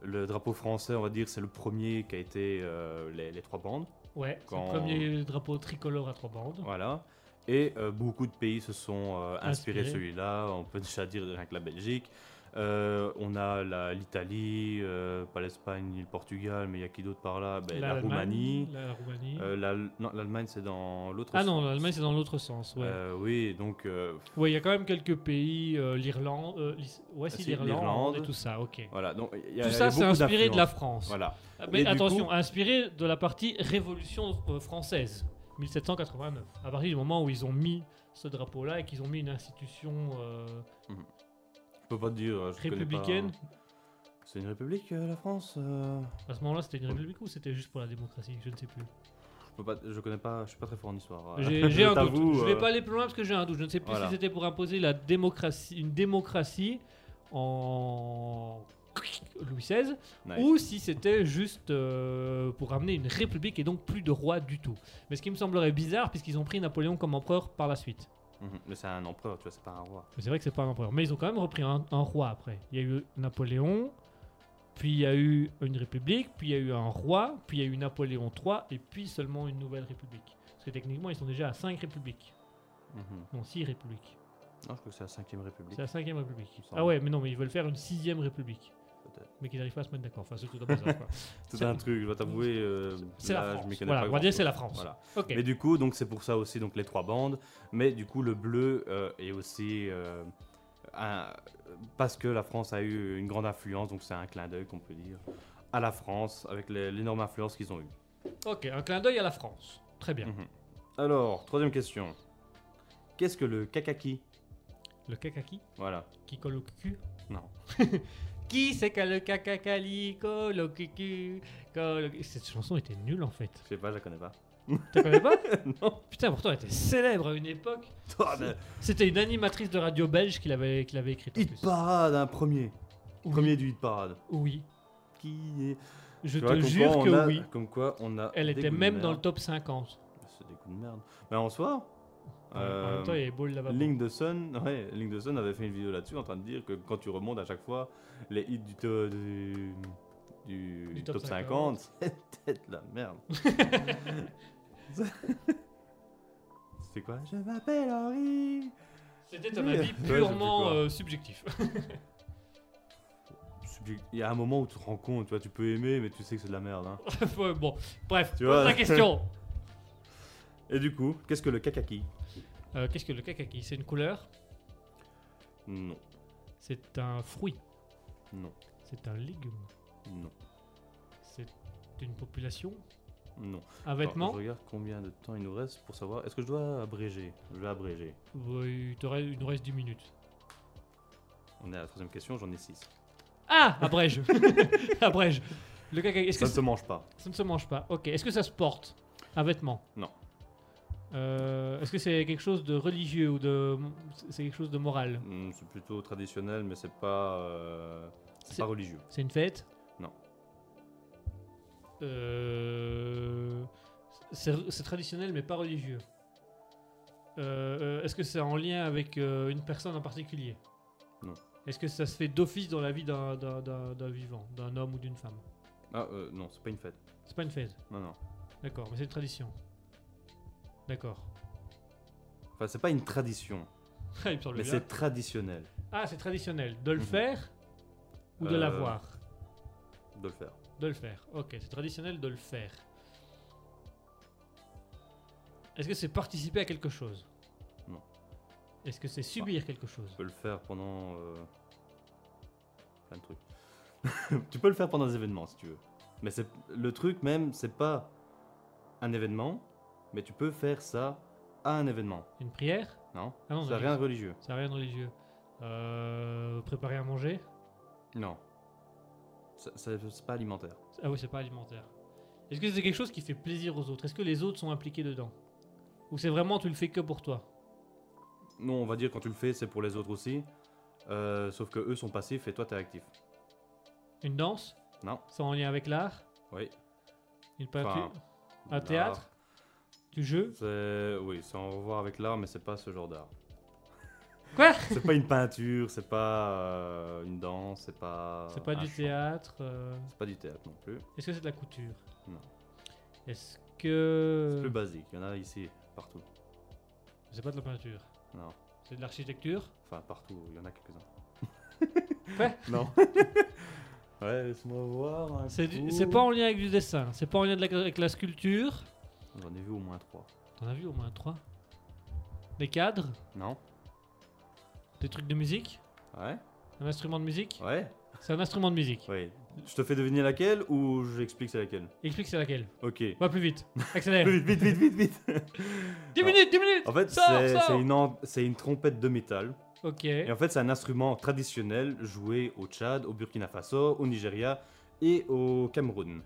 le drapeau français, on va dire, c'est le premier qui a été euh, les, les trois bandes. Ouais, Quand- le premier drapeau tricolore à trois bandes. Voilà. Et euh, beaucoup de pays se sont euh, inspirés de celui-là. On peut déjà dire rien que la Belgique. Euh, on a l'Italie, euh, pas l'Espagne ni le Portugal, mais il y a qui d'autre par là? Ben, La, Roumanie. La Roumanie. Euh, non, l'Allemagne, c'est dans l'autre ah sens. non, l'Allemagne c'est dans l'autre sens. Ouais, oui, donc Ouais, il y a quand même quelques pays, l'Irlande, ouais, si, l'Irlande et tout ça, ok. voilà. Donc, il y a- tout ça a c'est inspiré de la. France. Voilà. Ah, Mais Et attention, coup- inspiré de la partie Révolution française, 1789. À partir du moment où ils ont mis ce drapeau-là et qu'ils ont mis une institution Je peux pas te dire. je républicaine, pas. C'est une république, euh, la France euh, à ce moment-là c'était une république ou c'était juste pour la démocratie? Je ne sais plus. Je peux pas. Je connais pas. Je suis pas très fort en histoire. euh, J'ai je un doute. Je vais euh, pas aller plus loin parce que j'ai un doute. Je ne sais plus Voilà. si c'était pour imposer la démocratie, une démocratie en Louis XVI nice. ou si c'était juste euh, pour amener une république et donc plus de roi du tout. Mais ce qui me semblerait bizarre puisqu'ils ont pris Napoléon comme empereur par la suite. Mhm. Mais c'est un empereur, tu vois, c'est pas un roi. C'est vrai que c'est pas un empereur. Mais ils ont quand même repris un, un roi après. Il y a eu Napoléon, puis il y a eu une république, puis il y a eu un roi, puis il y a eu Napoléon III, et puis seulement une nouvelle république. Parce que techniquement, ils sont déjà à 5 républiques. Mhm. Non, 6 républiques. Non, je crois que c'est la 5ème République. C'est la 5 république. Ah ouais, mais non, mais ils veulent faire une 6 république. Mais qu'ils n'arrivent pas à se mettre d'accord. Enfin, c'est tout quoi. C'est C'est- un truc, je dois t'avouer. euh, C'est la je France. connais Voilà, on va dire c'est la France. Voilà. Mais du coup, donc c'est pour ça aussi donc les trois bandes. Mais du coup, le bleu euh, est aussi euh, un- parce que la France a eu une grande influence, donc c'est un clin d'œil qu'on peut dire à la France avec l'énorme influence qu'ils ont eue. Ok, un clin d'œil à la France. Très bien. Mhm. Alors, troisième question. Qu'est-ce que le kakaki? Le kakaki? Voilà. qui colle au cul. Non. Qui c'est que le cul colle au cul Cette chanson était nulle en fait. Je sais pas, je la connais pas. Tu connais pas non. Putain, pourtant elle était célèbre à une époque. C'était une animatrice de radio belge qui l'avait qui l'avait écrite. en Hit plus. parade, un premier. Oui. Premier du hit parade. Oui. Qui est Je Tu te jure quoi, que a- oui. Comme quoi, on a. Elle était même dans le top 50. C'est des coups de merde. Mais en soi, En euh, même temps, il y. Link de Sun, ouais, Link de Sun avait fait une vidéo là-dessus en train de dire que quand tu remontes à chaque fois les hits du, to- du, du Du top top, 50, c'était de la merde. C'était quoi? Je m'appelle Henri. C'était un Oui. avis Ouais, je sais purement quoi. euh, subjectif. Subject- Il y a un moment où tu te rends compte, tu vois, tu peux aimer, mais tu sais que c'est de la merde. hein. Ouais, bon, bref, Tu pose vois? la question. Et du coup, qu'est-ce que le kakaki? Euh, Qu'est-ce que le kakaki C'est une couleur Non, C'est un fruit non, C'est un légume non, C'est une population non. Un vêtement Je regarde combien de temps il nous reste pour savoir. Est-ce que je dois abréger? Je vais abréger. Oui, il te reste- il nous reste 10 minutes. On est à la troisième question, j'en ai 6. Ah Abrège Abrège Le kakaki, est-ce Ça que ne se mange pas. ça ne se mange pas Ok, est-ce que ça se porte? Un vêtement? Non. Euh, est-ce que c'est quelque chose de religieux ou de. C'est quelque chose de moral? Hmm, c'est plutôt traditionnel, mais c'est pas, euh, c'est pas religieux. C'est une fête? Non. Euh, c'est traditionnel mais pas religieux. Est-ce que c'est en lien avec une personne en particulier? Non. Est-ce que ça se fait d'office dans la vie d'un- vivant, d'un homme ou d'une femme? Ah non, c'est pas une fête. C'est pas une fête, Non, non. d'accord, mais c'est une tradition. D'accord. Enfin, c'est pas une tradition, il me semble mais bien. c'est traditionnel Ah, c'est traditionnel. De le Mhm. faire ou de Euh, l'avoir? de le faire. De le faire. Ok, c'est traditionnel de le faire. Est-ce que c'est participer à quelque chose? Non. Est-ce que c'est subir quelque chose? Tu peux le faire pendant euh, plein de trucs. tu peux le faire pendant des événements si tu veux. Mais c'est le truc même, c'est pas un événement, mais tu peux faire ça à un événement. Une prière? Non, Ah non, c'est non, rien de religieux. C'est rien de religieux. Euh, préparer à manger? Non. C'est- C'est c'est pas alimentaire. Ah oui, c'est pas alimentaire. Est-ce que c'est quelque chose qui fait plaisir aux autres? Est-ce que les autres sont impliqués dedans? Ou c'est vraiment tu le fais que pour toi? Non, on va dire quand tu le fais, c'est pour les autres aussi. Euh, sauf que eux sont passifs et toi t'es actif. Une danse? Non. C'est en lien avec l'art? Oui. Une peinture? Enfin, Un l'art, théâtre Du jeu C'est oui, c'est en revoir avec l'art, mais c'est pas ce genre d'art. Quoi? C'est pas une peinture, c'est pas euh, une danse, c'est pas. C'est pas du chant. théâtre euh, C'est pas du théâtre non plus. Est-ce que c'est de la couture? Non. Est-ce C'est que. plus basique. Il y en a ici, partout. C'est pas de la peinture? Non. C'est de l'architecture? Enfin, partout. Il y en a quelques-uns. Quoi? Non. ouais, laisse-moi voir. un C'est du- coup. c'est pas en lien avec du dessin, c'est pas en lien de la- avec la sculpture? J'en ai vu au moins trois. T'en as vu au moins trois Des cadres Non Des trucs de musique Ouais Un instrument de musique Ouais C'est un instrument de musique. Ouais. Je te fais deviner laquelle ou j'explique c'est laquelle? Explique c'est laquelle. Ok. Va plus vite. Accélère. Vite, vite, vite, vite, vite 10 Alors, minutes, 10 minutes En fait, c'est une, en- une trompette de métal. Ok. Et en fait, c'est un instrument traditionnel joué au Tchad, au Burkina Faso, au Nigeria et au Cameroun.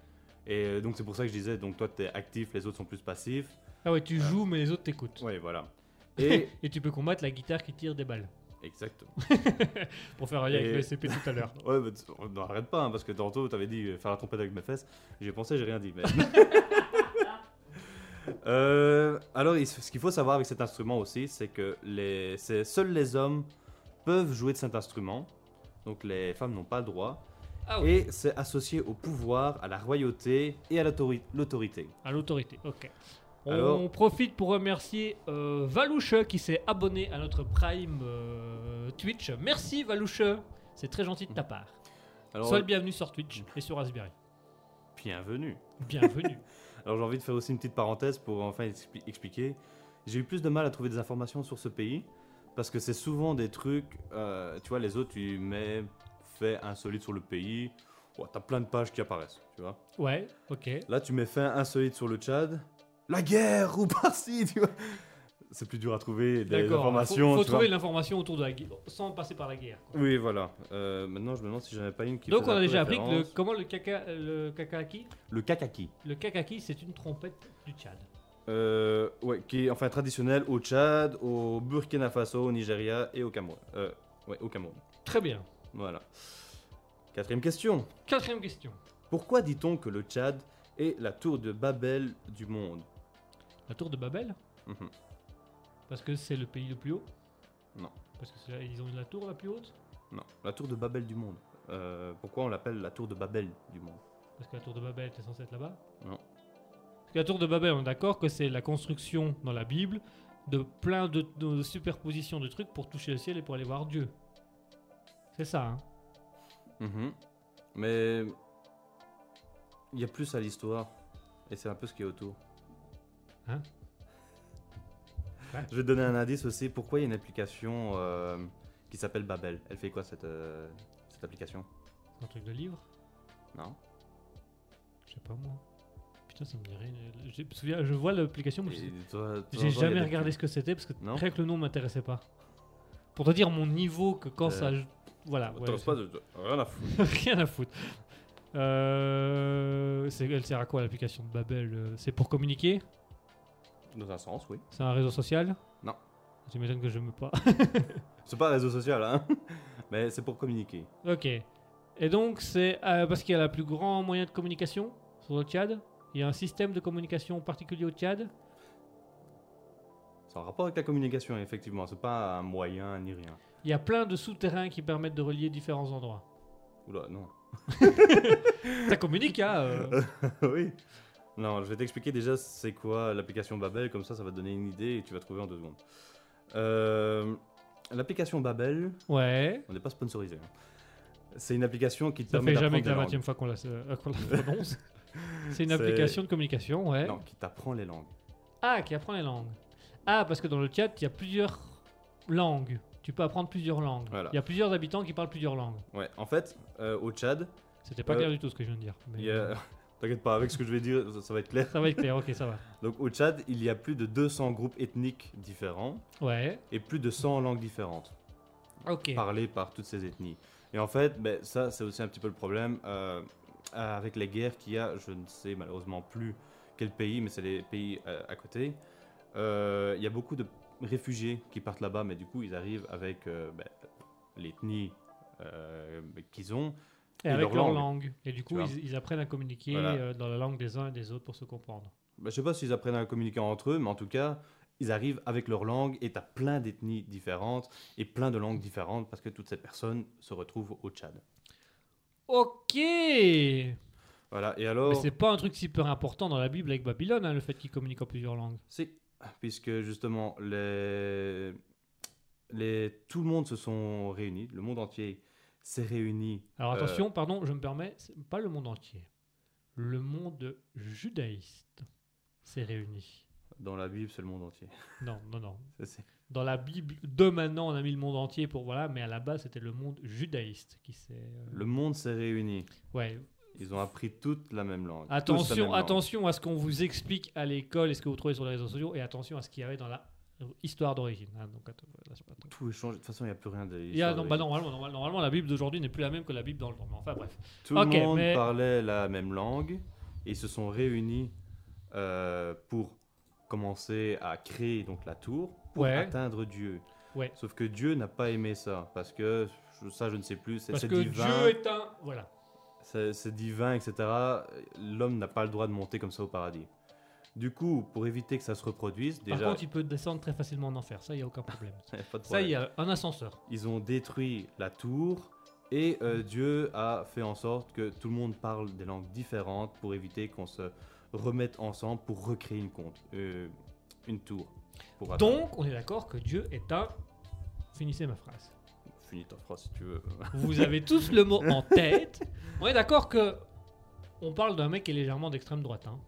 Et euh, donc, c'est pour ça que je disais, donc toi, tu es actif, les autres sont plus passifs. Ah ouais, tu joues mais les autres t'écoutent. Ouais, voilà. Et. Et tu peux combattre la guitare qui tire des balles. Exactement. Pour faire un lien avec Et- le SCP tout à l'heure. Ouais, mais n'arrête pas, hein, parce que tantôt, tu avais dit euh, faire la trompette avec mes fesses. J'ai pensé, j'ai rien dit. Mais... Euh, alors, ce qu'il faut savoir avec cet instrument aussi, c'est que les, seuls les hommes peuvent jouer de cet instrument. Donc, les femmes n'ont pas le droit. Ah oui. Et c'est associé au pouvoir, à la royauté et à l'autori- l'autorité. À l'autorité, ok. On Alors- profite pour remercier euh, Valouche qui s'est abonné à notre Prime euh, Twitch. Merci Valouche, c'est très gentil de ta part. Alors, Sois le bienvenu sur Twitch et sur Raspberry. bienvenue. Bienvenue. Alors, j'ai envie de faire aussi une petite parenthèse pour enfin expli- expliquer. J'ai eu plus de mal à trouver des informations sur ce pays parce que c'est souvent des trucs. euh, tu vois, les autres, tu mets fait insolite sur le pays. Ouais, t'as plein de pages qui apparaissent, tu vois. ouais, ok. Là, tu mets fait insolite sur le Tchad. La guerre ou par-ci, tu vois. C'est plus dur à trouver des informations. Faut, faut tu trouver l'information autour de la guerre, sans passer par la guerre. quoi. Oui, voilà. Euh, maintenant, je me demande si j'en avais pas une qui Donc on a déjà appris que le, comment le caca, le kakaki, Le kakaki. le kakaki c'est une trompette du Tchad. Euh, ouais, qui est enfin traditionnel au Tchad, au Burkina Faso, au Nigeria et au Cameroun. Euh, ouais, au Cameroun. Très bien. Voilà. Quatrième question. Quatrième question. Pourquoi dit-on que le Tchad est la tour de Babel du monde? La tour de Babel? Mhm. Parce que c'est le pays le plus haut? Non. Parce que c'est là- ils ont la tour la plus haute? Non, la tour de Babel du monde. Euh, pourquoi on l'appelle la tour de Babel du monde? Parce que la tour de Babel était censée être là-bas? Non. Parce que la tour de Babel, on est d'accord que c'est la construction dans la Bible de plein de, de superpositions de trucs pour toucher le ciel et pour aller voir Dieu. C'est ça, hein Mhm. Mais il y a plus à l'histoire. Et c'est un peu ce qui est autour. Hein? Ouais. Je vais te donner un indice aussi. Pourquoi il y a une application euh, qui s'appelle Babel? Elle fait quoi cette, euh, cette application? Un truc de livre? Non Je sais pas moi. Putain, ça me dit rien. Je, me souviens- je vois l'application, mais j'ai jamais regardé ce que c'était parce que rien que le nom m'intéressait pas. Pour te dire mon niveau, que quand Euh, ça. Voilà. ouais, pas de- Rien à foutre. Rien à foutre. Euh, elle sert à quoi l'application de Babel euh, C'est pour communiquer? Dans un sens, oui. C'est un réseau social? Non. M'étonnes que je me pas. C'est pas un réseau social, hein Mais c'est pour communiquer. ok. Et donc, c'est euh, parce qu'il y a le plus grand moyen de communication sur le Tchad Il y a un système de communication particulier au Tchad? C'est en rapport avec la communication, effectivement. C'est pas un moyen ni rien. Il y a plein de souterrains qui permettent de relier différents endroits. Oula, non. Ça communique, hein euh. oui. Non, je vais t'expliquer déjà c'est quoi l'application Babel, comme ça ça va te donner une idée et tu vas trouver en deux secondes. Euh, l'application Babel, Ouais. on n'est pas sponsorisé. hein. C'est une application qui te Ça permet fait jamais que des la 20 fois qu'on la, euh, qu'on la prononce. C'est une C'est- application de communication, ouais. Non, qui t'apprend les langues. Ah, qui apprend les langues. Ah, parce que dans le chat, il y a plusieurs langues. Tu peux apprendre plusieurs langues. Voilà. Il y a plusieurs habitants qui parlent plusieurs langues. Ouais, en fait, euh, au Tchad, C'était pas Euh, clair du tout ce que je viens de dire. mais- a... T'inquiète pas, avec ce que je vais dire, ça, ça va être clair. Ça va être clair, ok, ça va. Donc au Tchad, il y a plus de 200 groupes ethniques différents Ouais, et plus de 100 langues différentes. ok. parlé par toutes ces ethnies. Et en fait, ben, ça, c'est aussi un petit peu le problème euh, avec les guerres qu'il y a. Je ne sais malheureusement plus quel pays, mais c'est les pays euh, à côté. Euh, Il y a beaucoup de réfugiés qui partent là-bas, mais du coup, ils arrivent avec euh, ben, l'ethnie euh, qu'ils ont. Et et avec leur leur langue. langue. Et du coup, ils, ils apprennent à communiquer Voilà. euh, dans la langue des uns et des autres pour se comprendre. Ben, je sais pas s'ils apprennent à communiquer entre eux, mais en tout cas, ils arrivent avec leur langue et tu as plein d'ethnies différentes et plein de langues différentes parce que toutes ces personnes se retrouvent au Tchad. Ok Mais Voilà, et alors. c'est pas un truc super important dans la Bible avec Babylone, hein, le fait qu'ils communiquent en plusieurs langues. Si, puisque justement, les... Les... tout le monde se sont réunis, le monde entier s'est réuni. Alors Euh, attention, pardon, je me permets, pas le monde entier. Le monde judaïste s'est réuni. Dans la Bible, c'est le monde entier. Non, non, non. Ça, Dans la Bible, de maintenant, on a mis le monde entier pour voilà, mais à la base, c'était le monde judaïste qui s'est. euh, Le monde s'est réuni. Ouais. Ils ont appris toute la même langue. même Attention, langue. attention à ce qu'on vous explique à l'école et ce que vous trouvez sur les réseaux sociaux, et attention à ce qu'il y avait dans la histoire d'origine. hein. donc, là, pas. Tout est changé. De toute façon, il n'y a plus rien de. Y a- non, bah, normalement, normalement, normalement, la Bible d'aujourd'hui n'est plus la même que la Bible dans le temps. Mais enfin, bref. Tout le monde mais- parlait la même langue et ils se sont réunis euh, pour commencer à créer donc la tour pour Ouais. atteindre Dieu. Ouais. Sauf que Dieu n'a pas aimé ça parce que ça, je ne sais plus. C'est Parce que divin. Dieu est un. Voilà. C'est divin, etc. L'homme n'a pas le droit de monter comme ça au paradis. Du coup, pour éviter que ça se reproduise, Par déjà, contre, il peut descendre très facilement en enfer. Ça, il n'y a aucun problème. pas de Ça, il y a un ascenseur. ils ont détruit la tour et euh, Dieu a fait en sorte que tout le monde parle des langues différentes pour éviter qu'on se remette ensemble pour recréer une compte, euh, une tour. Pour Donc, on est d'accord que Dieu est un. Finissez ma phrase. Finis ta phrase si tu veux. Vous avez tous le mot en tête. On est d'accord que. On parle d'un mec qui est légèrement d'extrême droite. Hein.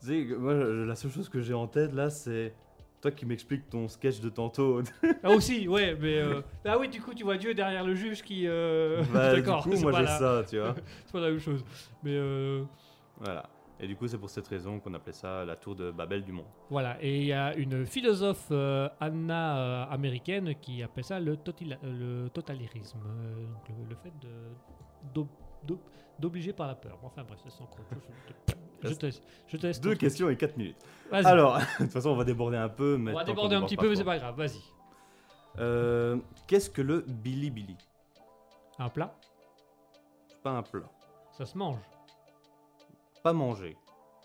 tu sais, que moi, la seule chose que j'ai en tête là, c'est toi qui m'expliques ton sketch de tantôt. Ah aussi, ouais, mais euh, ah oui, du coup, tu vois Dieu derrière le juge qui. euh, Bah, du d'accord. coup, c'est moi j'ai la- ça, tu vois. C'est pas la même chose. Mais euh, voilà. Et du coup, c'est pour cette raison qu'on appelait ça la tour de Babel du monde. voilà. Et il y a une philosophe euh, Anna euh, américaine qui appelle ça le, le totalitarisme. Euh, donc le, le fait d'obliger par la peur. Enfin bref, c'est sans. Je, te laisse. Je te laisse Deux questions et quatre minutes. Alors, de toute façon, on va déborder un peu. Mais on va déborder un petit peu, mais c'est pas grave. Vas-y. Qu'est-ce que le bilibili? Un plat? Pas un plat. Ça se mange. Pas manger,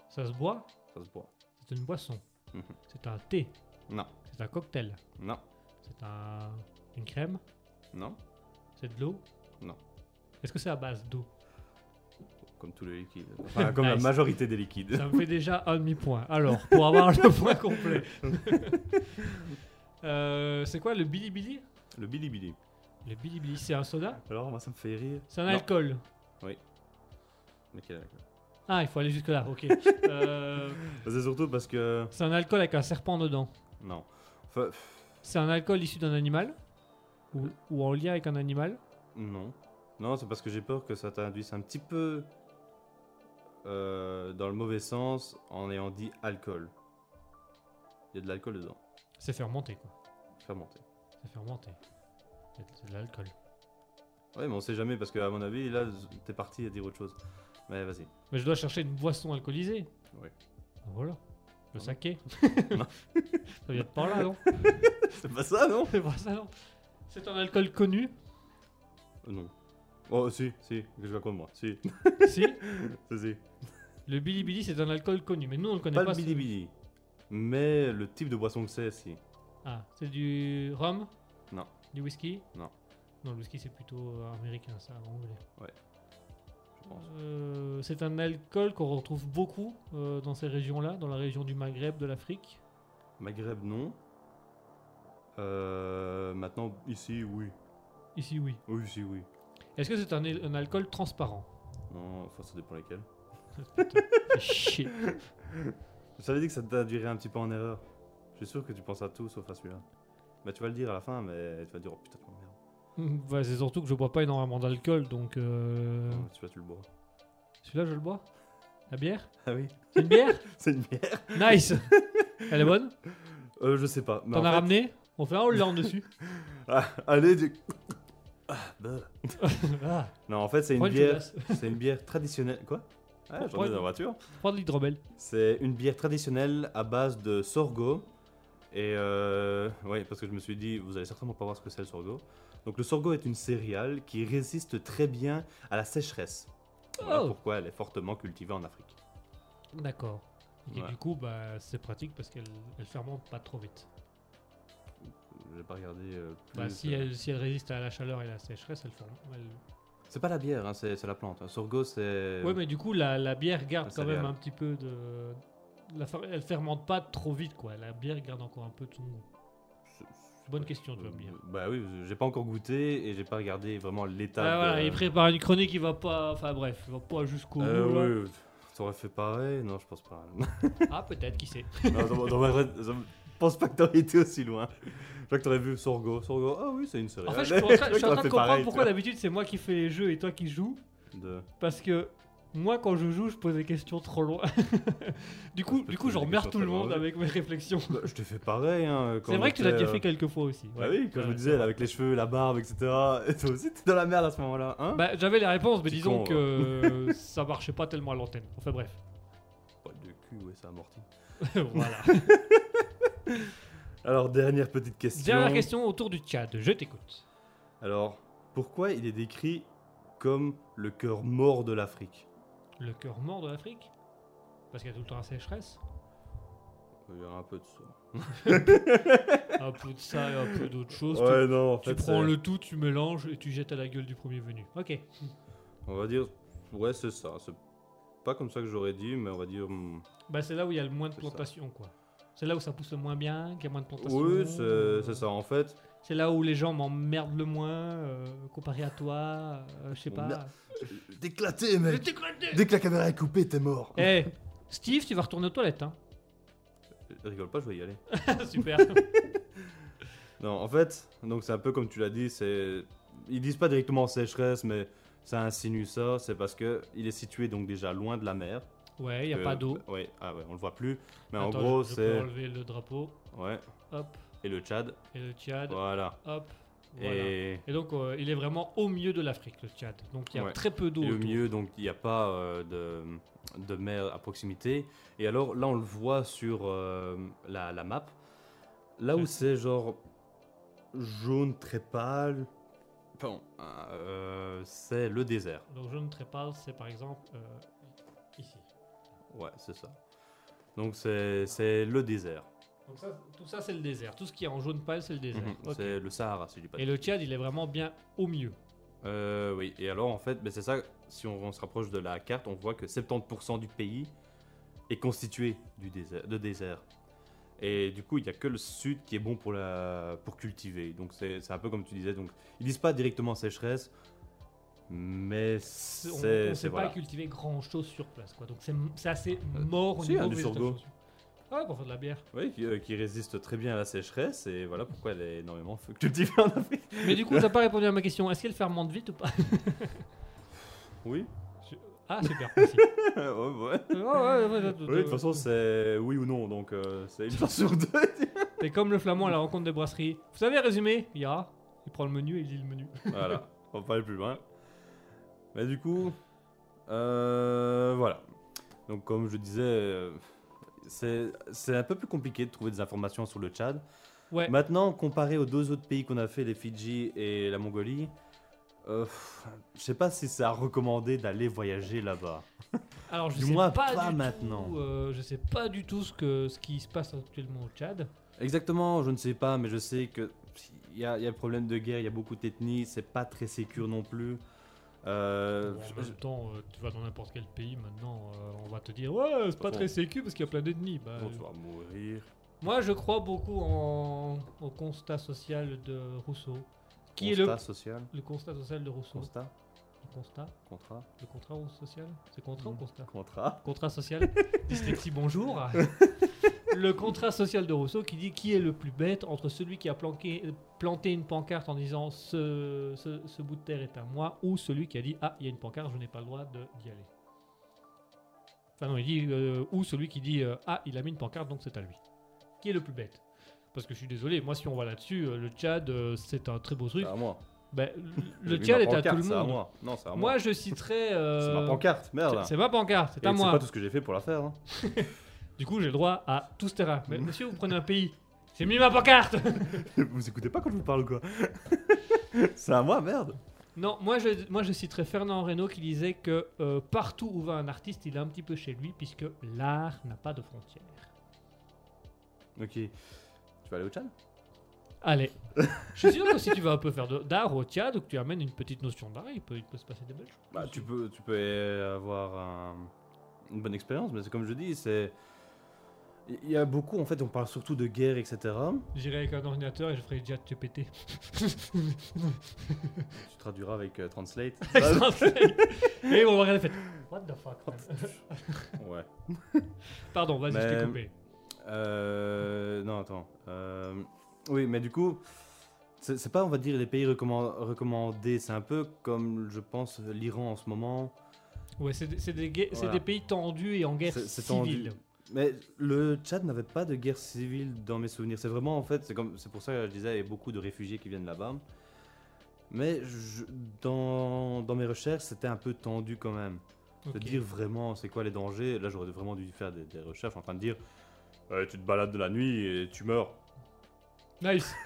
Ça se boit? ça se boit. C'est une boisson. Mhm. C'est un thé. Non, C'est un cocktail. non, C'est un... une crème? non, C'est de l'eau? Non. Est-ce que c'est à base d'eau? Comme tous les liquides. Enfin, comme la Nice. majorité des liquides. Ça me fait déjà un demi-point. Alors, pour avoir le point complet. Euh, c'est quoi le bilibili Le bilibili. Le bilibili, c'est un soda? Alors, moi, ça me fait rire. C'est un Non. alcool Mais quel alcool Ah, il faut aller jusque-là, ok. Euh, C'est surtout parce que. c'est un alcool avec un serpent dedans. Non. Enfin, C'est un alcool issu d'un animal? Ou, ou en lien avec un animal? Non. Non, c'est parce que j'ai peur que ça t'induise un petit peu euh, dans le mauvais sens en ayant dit alcool. Il y a de l'alcool dedans. C'est fermenté, quoi. Fermenté. C'est fermenté. C'est- de l'alcool. Ouais, mais on sait jamais parce que, à mon avis, là, t'es parti à dire autre chose. Mais vas-y. Mais je dois chercher une boisson alcoolisée. Oui. Voilà. Le Ah saké. Ça vient de par là, non C'est pas ça, non C'est pas ça, non C'est un alcool connu. Euh, Non. Oh, si, si, que je raconte moi. Si, si. si, si. Le bilibili, c'est un alcool connu. Mais nous, on le connaît Pas pas. le bilibili. Mais le type de boisson que c'est, si. Ah, c'est du rhum Non. Du whisky Non. Non, le whisky, c'est plutôt euh, américain, ça, anglais. Euh, c'est un alcool qu'on retrouve beaucoup euh, dans ces régions-là, dans la région du Maghreb, de l'Afrique. Maghreb, non. Euh, maintenant, ici, oui. Ici, oui. Oui, ici, oui. Est-ce que c'est un, un alcool transparent? Non, enfin, ça dépend lesquels. Fais chier. Je savais dit que ça t'induirait un petit peu en erreur. Je suis sûr que tu penses à tout sauf à celui-là. Mais tu vas le dire à la fin, mais tu vas dire, oh putain, de merde. Ouais, c'est surtout que je bois pas énormément d'alcool, donc... euh, Non, celui-là, tu le bois. Celui-là, je le bois La bière? Ah oui C'est une bière? C'est une bière Nice Elle est bonne? Euh, je sais pas. mais T'en en as fait- ramené? On fait un haut dessus Ah, allez, du... Ah, bah. Ah, Non, en fait, c'est une prends une bière. chaudasse. C'est une bière traditionnelle. Quoi? Ah, j'en ai dans la voiture. Prends de l'hydromel. C'est une bière traditionnelle à base de sorgho. Et euh, ouais, parce que je me suis dit, vous allez certainement pas voir ce que c'est le sorgho. Donc le sorgho est une céréale qui résiste très bien à la sécheresse. Voilà Oh. pourquoi elle est fortement cultivée en Afrique. D'accord. Et Ouais. du coup, bah, c'est pratique parce qu'elle elle fermente pas trop vite. J'ai pas regardé euh, plus. Bah, si, euh, elle, si elle résiste à la chaleur et la sécheresse, elle fermente. elle- C'est pas la bière, hein, c'est la plante. hein. Sorgho, c'est. Ouais, mais du coup, la, la bière garde quand même un petit peu de. La Elle fermente pas trop vite, quoi. La bière garde encore un peu de son goût. Bonne question, tu vas me dire. Bah oui, j'ai pas encore goûté et j'ai pas regardé vraiment l'état. Ah, voilà, de- il prépare une chronique, il va pas. Enfin bref, il va pas jusqu'au Euh, bout. là. oui, t'aurais fait pareil? Non, je pense pas. Ah, peut-être, qui sait. Non, dans- dans ma vraie- je pense pas que t'aurais été aussi loin. Je crois que t'aurais vu Sorgho. Sorgho, ah oui, c'est une céréale. En fait, je suis en train, je suis en train de comprendre pourquoi tu d'habitude c'est moi qui fais les jeux et toi qui joues. De- Parce que moi, quand je joue, je pose des questions trop loin. du coup, du te coup, tout le monde avec mes réflexions. Bah, je t'ai fait pareil. Hein, C'est vrai que tu l'as déjà euh, fait quelques fois aussi. Bah oui, quand je me disais, avec les cheveux, la barbe, etc. Et toi aussi, t'es dans la merde à ce moment-là. Hein Bah, j'avais les réponses, mais Petit disons con, que euh, ça marchait pas tellement à l'antenne. Enfin bref. Poil de cul, ouais, ça amorti. voilà. Alors, dernière petite question. Dernière question autour du Tchad. Je t'écoute. Alors, pourquoi il est décrit comme le cœur mort de l'Afrique? Le cœur mort de l'Afrique Parce qu'il y a tout le temps la sécheresse Il y a un peu de ça. Un peu de ça et un peu d'autre chose. Ouais, non, en tu, fait. tu prends le tout, tu mélanges et tu jettes à la gueule du premier venu. Ok. On va dire. Ouais, c'est ça. C'est pas comme ça que j'aurais dit, mais on va dire. hmm, Bah, c'est là où il y a le moins de C'est ça. plantations, quoi. C'est là où ça pousse le moins bien, qu'il y a moins de plantations. Oui, c'est c'est ça. En fait, C'est là où les gens m'emmerdent le moins, euh, comparé à toi, euh, je sais pas. merde. D'éclater, mec Déclaté Dès que la caméra est coupée, t'es mort Eh, Steve, tu vas retourner aux toilettes, hein. Rigole pas, je vais y aller. Super. Non, en fait, donc c'est un peu comme tu l'as dit, c'est. Ils disent pas directement sécheresse, mais ça insinue ça. C'est parce que il est situé donc déjà loin de la mer. Ouais, il y a que- pas d'eau. Ouais, ah ouais, on le voit plus. Mais Attends, en gros, je- je peux c'est. enlever le drapeau. Ouais. Hop. Et le Tchad. Et le Tchad. Voilà. Hop. Voilà. Et, Et, donc, euh, il est vraiment au milieu de l'Afrique, le Tchad. Donc, il y a Ouais. très peu d'eau. au milieu, donc il n'y a pas euh, de, de mer à proximité. Et alors là, on le voit sur euh, la, la map. Là Ouais. où c'est genre jaune très pâle, Bon, c'est le désert. Donc jaune très pâle, c'est par exemple ici. Ouais, c'est ça. Donc c'est le désert. Donc ça, tout ça c'est le désert. Tout ce qui est en jaune pâle c'est le désert. Mhm, Ok. C'est le Sahara, si je dis pas de Et le Tchad il est vraiment bien au milieu. Euh, oui, et alors en fait, ben, c'est ça, si on, on se rapproche de la carte, on voit que 70% du pays est constitué du désert, de désert. Et du coup, il n'y a que le sud qui est bon pour, la, pour cultiver. Donc c'est c'est un peu comme tu disais, donc ils disent pas directement sécheresse, mais On c'est ne c'est- sait voilà. pas cultiver grand chose sur place. Quoi. Donc c'est c'est assez mort au si, niveau hein, du. Ah ouais, pour faire de la bière. Oui, qui, euh, qui résiste très bien à la sécheresse, et voilà pourquoi elle est énormément cultivée en Afrique. Mais du coup, t'as pas répondu à ma question. Est-ce qu'elle fermente vite ou pas Oui, Ah, super, merci. ouais, ouais. Ouais, ouais, Oui, de toute façon, c'est oui ou non, donc euh, c'est une chance sur deux. T'es comme le flamand à la rencontre des brasseries. Vous savez, résumé Il y a. Il prend le menu et il lit le menu. voilà, on va pas aller plus loin. Mais du coup, euh, voilà. Donc comme je disais, euh, c'est un peu plus compliqué de trouver des informations sur le Tchad. Ouais. Maintenant, comparé aux deux autres pays qu'on a fait, les Fidji et la Mongolie, euh, je sais pas si c'est à recommander d'aller voyager là-bas. Alors, je Du sais moins, pas, pas du maintenant. Tout, euh, je sais pas du tout ce, que, ce qui se passe actuellement au Tchad. Exactement, je ne sais pas, mais je sais que il y y a le problème de guerre, il y a beaucoup d'ethnies, c'est pas très sécure non plus. Euh, Bon, en même temps, euh, tu vas dans n'importe quel pays maintenant, euh, on va te dire Ouais, c'est pas Bon. très sécu parce qu'il y a plein d'ethnies. Bah, Bon, euh, tu vas mourir. moi, je crois beaucoup en, au constat social de Rousseau. Qui est Constat le, social le constat social de Rousseau Constat Le constat Contrat Le contrat social? C'est contrat ou Mhm. constat? Contrat Contrat social Dyslexie, bonjour. le contrat social de Rousseau qui dit qui est le plus bête entre celui qui a planqué- planté une pancarte en disant ce, ce- ce bout de terre est à moi ou celui qui a dit ah il y a une pancarte je n'ai pas le droit d'y aller. Enfin non il dit euh, ou celui qui dit euh, ah il a mis une pancarte donc c'est à lui. Qui est le plus bête? Parce que je suis désolé moi si on va là-dessus euh, le Tchad c'est un très beau truc. C'est à moi. Ben, le Tchad est à tout le c'est à monde. moi. Non, c'est à moi. Moi je citerai C'est ma pancarte, merde. c'est- c'est ma pancarte c'est à c'est moi. pas tout ce que j'ai fait pour la faire. hein. Du coup, j'ai le droit à tout ce terrain. Mais Mhm. monsieur, vous prenez un pays. J'ai mis ma pancarte Vous écoutez pas quand je vous parle ou quoi C'est à moi, merde. Non, moi je, moi je citerai Fernand Reynaud qui disait que euh, partout où va un artiste, il est un petit peu chez lui, puisque l'art n'a pas de frontières. Ok. Tu vas aller au Tchad? Allez. je suis sûr que si tu vas un peu faire de- d'art au Tchad ou que tu amènes une petite notion d'art, il peut, il peut se passer des belles choses. Bah, tu peux, tu peux avoir un- une bonne expérience, mais c'est comme je dis, c'est. Il y a beaucoup, en fait, on parle surtout de guerre, etc. J'irai avec un ordinateur et je ferai Chat GPT. Tu traduiras avec euh, Translate. et on va regarder fait. What the fuck man ouais. Pardon, vas-y, je t'ai coupé. Euh, non, attends. Euh, oui, mais du coup, c'est pas, on va dire, les pays recomman- recommandés. C'est un peu comme, je pense, l'Iran en ce moment. Ouais, c'est des, Voilà. pays tendus et en guerre civile. tendu. Mais le Tchad n'avait pas de guerre civile dans mes souvenirs. C'est vraiment, en fait, c'est comme, c'est pour ça que je disais, il y a beaucoup de réfugiés qui viennent là-bas. Mais je- dans, dans mes recherches, c'était un peu tendu quand même. Ok. De dire vraiment c'est quoi les dangers. Là, j'aurais vraiment dû faire des, des recherches en train de dire euh, tu te balades de la nuit et tu meurs. Nice.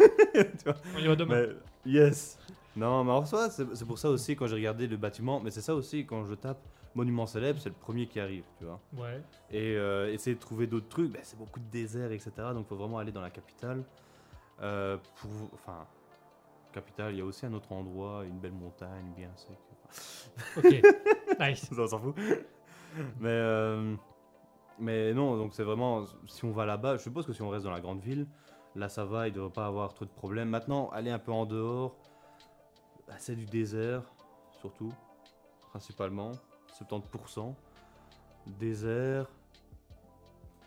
On y va demain. Mais yes. Non, mais en soi, c'est pour ça aussi quand j'ai regardé le bâtiment, mais c'est ça aussi quand je tape monument célèbre, c'est le premier qui arrive, tu vois. Ouais. Et euh, essayer de trouver d'autres trucs, ben, c'est beaucoup de désert, etc. Donc il faut vraiment aller dans la capitale. Euh, pour, enfin, capitale, il y a aussi un autre endroit, une belle montagne bien sec. Ok. nice. on s'en fout. mais, euh, mais non, donc c'est vraiment, si on va là-bas, je suppose que si on reste dans la grande ville, là ça va, il ne devrait pas avoir trop de problèmes. Maintenant, aller un peu en dehors, bah, c'est du désert, surtout, principalement, 70%. Désert,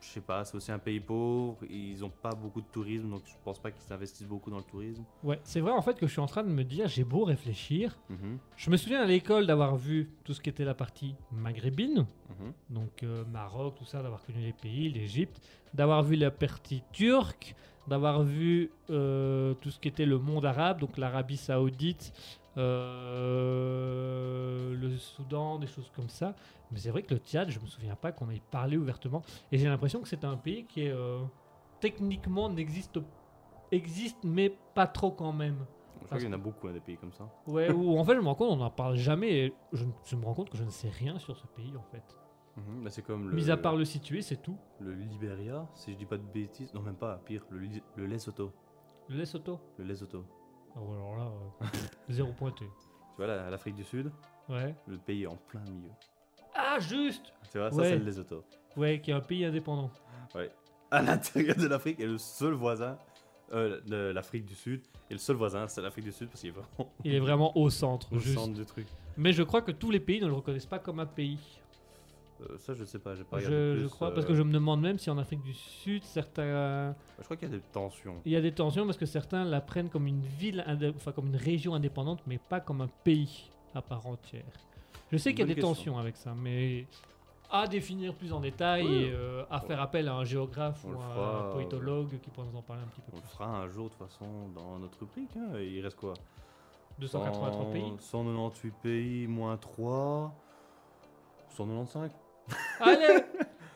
je sais pas, c'est aussi un pays pauvre, ils n'ont pas beaucoup de tourisme, donc je pense pas qu'ils investissent beaucoup dans le tourisme. Ouais, c'est vrai en fait que je suis en train de me dire, j'ai beau réfléchir. Mhm, Je me souviens à l'école d'avoir vu tout ce qui était la partie maghrébine, mhm. donc euh, Maroc, tout ça, d'avoir connu les pays, l'Égypte, d'avoir vu la partie turque, d'avoir vu euh, tout ce qui était le monde arabe, donc l'Arabie Saoudite, euh, le Soudan, des choses comme ça. Mais c'est vrai que le Tchad, je me souviens pas qu'on ait parlé ouvertement. Et j'ai l'impression que c'est un pays qui est euh, techniquement n'existe existe mais pas trop quand même. crois qu'il y en a beaucoup, hein, des pays comme ça. Ouais, où en fait, je me rends compte, on n'en parle jamais. Et je, je me rends compte que je ne sais rien sur ce pays, en fait. Bah, c'est comme le, Mis à part le situer, c'est tout. le Liberia, si je dis pas de bêtises. Non, même pas, pire, le, le Lesotho. Le Lesotho. Le Lesotho. Ah ouais, alors là, euh, zéro pointé. Tu vois, la- l'Afrique du Sud, Ouais. le pays est en plein milieu. Ah, juste Tu vois, ça, Ouais. c'est le Lesotho. Ouais, qui est un pays indépendant. À l'intérieur de l'Afrique, et le seul voisin, euh, de l'Afrique du Sud, et le seul voisin, c'est l'Afrique du Sud, parce qu'il est vraiment Il est vraiment au centre, au juste. centre du truc. Mais je crois que tous les pays ne le reconnaissent pas comme un pays. Euh, ça, je sais pas, j'ai pas regardé Je, plus, je crois, euh, parce que je me demande même si en Afrique du Sud, certains. Je crois qu'il y a des tensions. Il y a des tensions parce que certains la prennent comme une ville, enfin comme une région indépendante, mais pas comme un pays à part entière. Je sais qu'il y a des question. tensions avec ça, mais à définir plus en détail Oui. et euh, à faire appel à un géographe On ou le à un politologue qui pourra nous en parler un petit peu On le plus. fera un jour, de toute façon, dans notre rubrique. hein. Il reste quoi? 283 pays. 198 pays, moins 3. 195 Allez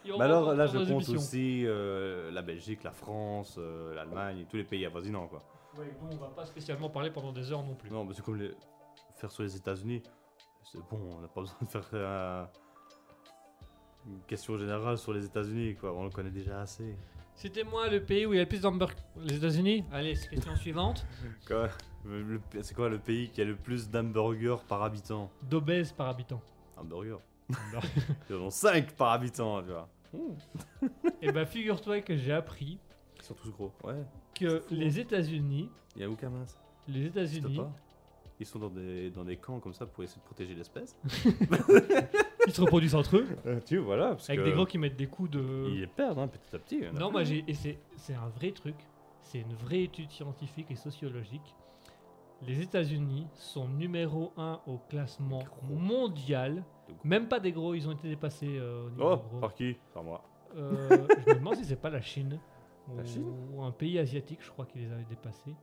Mais alors là, je compte aussi euh, la Belgique, la France, euh, l'Allemagne, et tous les pays avoisinants. Quoi. Ouais, dont on va pas spécialement parler pendant des heures non plus. Non, mais c'est comme les... faire sur les États-Unis. C'est bon, on n'a pas besoin de faire un- une question générale sur les États-Unis. quoi. On le connaît déjà assez. C'était moi le pays où il y a le plus d'hamburgers. Les États-Unis Allez, question suivante. Quoi? C'est quoi le pays qui a le plus d'hamburgers par habitant? D'obèses par habitant. Hamburgers. Ils en ont 5 par habitant, tu vois. Et bah, figure-toi que j'ai appris Ils sont tous gros. Ouais. que les États-Unis, Il y a aucun mince. les États-Unis, pas. Ils sont dans des, dans des camps comme ça pour essayer de protéger l'espèce. ils se reproduisent entre eux tu vois, voilà. Parce avec que des gros qui mettent des coups de. Ils les perdent hein, petit à petit. il y en a Non, plus. moi j'ai et c'est c'est un vrai truc. C'est une vraie étude scientifique et sociologique. Les États-Unis sont numéro 1 au classement mondial. Même pas des gros, ils ont été dépassés euh, au niveau Oh, gros. par qui? Par moi. Euh, je me demande si c'est pas la Chine. La ou, Chine? ou un pays asiatique, je crois, qui les avait dépassés.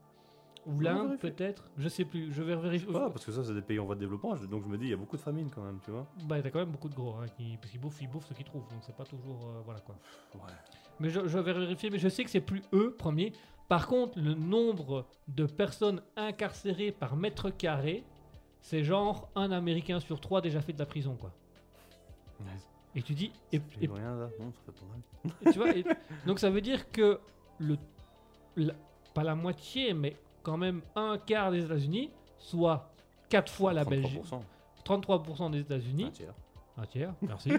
Ou l'Inde, peut-être? Je sais plus. Je vais vérifier. Ah, parce que ça, c'est des pays en voie de développement. Donc je me dis, il y a beaucoup de famine quand même, tu vois. Bah, t'as quand même beaucoup de gros, hein, qui, parce qu'ils bouffent, ils bouffent ce qu'ils trouvent, donc c'est pas toujours. euh, voilà quoi. Ouais. Mais je, je vais vérifier, mais je sais que c'est plus eux, premier. Par contre, le nombre de personnes incarcérées par mètre carré, c'est genre un Américain sur trois déjà fait de la prison, quoi. Et tu dis. Et, Et, et- rien là Non, ça fait pas mal. et tu vois, et- donc ça veut dire que le, la- pas la moitié, mais quand même un quart des États-Unis, soit quatre fois la Belgique, 33%. 33% des États-Unis, Un tiers. Un tiers, merci.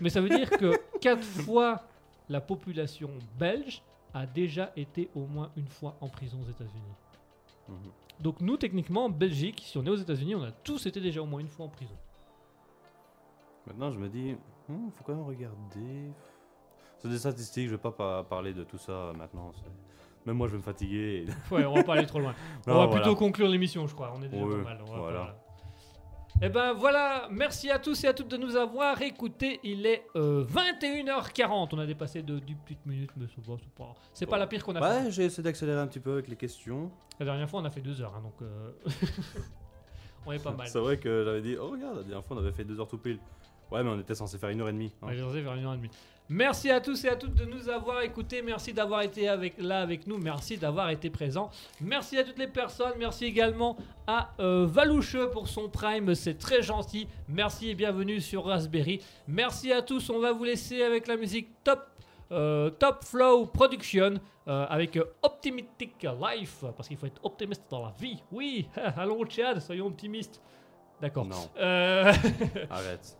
Mais ça veut dire que 4 fois la population belge a déjà été au moins une fois en prison aux États-Unis. Mhm. Donc nous, techniquement, en Belgique, si on est aux États-Unis, on a tous été déjà au moins une fois en prison. Maintenant, je me dis, il faut quand même regarder. C'est des statistiques, je vais pas pa- parler de tout ça maintenant. c'est- Même moi, je vais me fatiguer. et- Ouais, on va pas aller trop loin. On va voilà. plutôt conclure l'émission, je crois. On est déjà pas mal. on va voilà. pas- Eh ben voilà, merci à tous et à toutes de nous avoir écoutés. Il est euh, 21h40. On a dépassé de 10 petites minutes, mais c'est pas, c'est pas, c'est pas Bon. la pire qu'on a fait. Ouais, j'ai essayé d'accélérer un petit peu avec les questions. La dernière fois, on a fait 2 heures, hein, donc euh, on est pas mal. C'est vrai que j'avais dit, oh regarde, la dernière fois, on avait fait deux heures tout pile. Ouais, mais on était censé faire une heure et demie. hein. Ouais, j'ai osé vers une heure et demie. Merci à tous et à toutes de nous avoir écoutés. Merci d'avoir été avec, là avec nous. Merci d'avoir été présent. Merci à toutes les personnes. Merci également à euh, Valouche pour son prime. C'est très gentil. Merci et bienvenue sur Raspberry. Merci à tous. On va vous laisser avec la musique Top, euh, Top Flow Production euh, avec euh, Optimistic Life. Parce qu'il faut être optimiste dans la vie. Oui, allons Chad, soyons optimistes. D'accord. Non, Euh, arrête.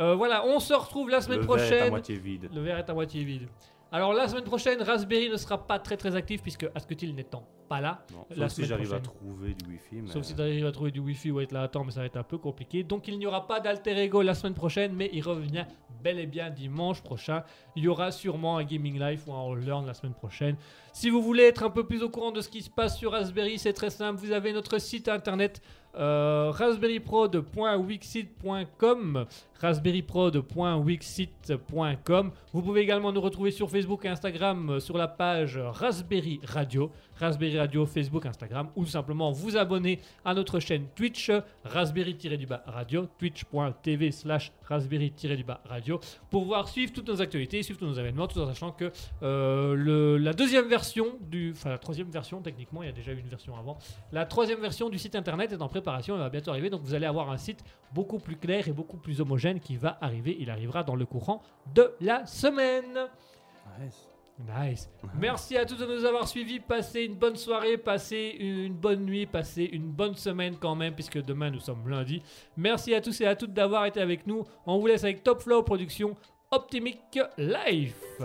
Euh, voilà, on se retrouve la semaine Le verre est à prochaine. moitié vide. Le verre est à moitié vide. Alors la semaine prochaine, Raspberry ne sera pas très très actif puisque Asketil n'étant pas là. Non, La sauf si j'arrive à prochaine. trouver du wifi. Mais... Sauf si tu arrives à trouver du wifi ou être là à temps, mais ça va être un peu compliqué. Donc il n'y aura pas d'alter ego la semaine prochaine, mais il revient bel et bien dimanche prochain. Il y aura sûrement un Gaming Life ou un All Learn la semaine prochaine. Si vous voulez être un peu plus au courant de ce qui se passe sur Raspberry, c'est très simple. Vous avez notre site internet euh, raspberryprod.wixit.com raspberryprod.wixit.com Vous pouvez également nous retrouver sur Facebook et Instagram euh, sur la page Raspberry Radio, Raspberry Radio, Facebook, Instagram, ou simplement vous abonner à notre chaîne Twitch, Raspberry-du-bas Radio, twitch.tv slash Raspberry-du-bas Radio, pour pouvoir suivre toutes nos actualités, suivre tous nos événements, tout en sachant que euh, la deuxième version version du, enfin la troisième version techniquement, il y a déjà eu une version avant. La troisième version du site internet est en préparation, elle va bientôt arriver, donc vous allez avoir un site beaucoup plus clair et beaucoup plus homogène qui va arriver. Il arrivera dans le courant de la semaine. Nice. Nice. Merci à tous de nous avoir suivis. Passez une bonne soirée, passez une bonne nuit, passez une bonne semaine quand même, puisque demain nous sommes lundi. Merci à tous et à toutes d'avoir été avec nous. On vous laisse avec Top Flow Production Optimic Life.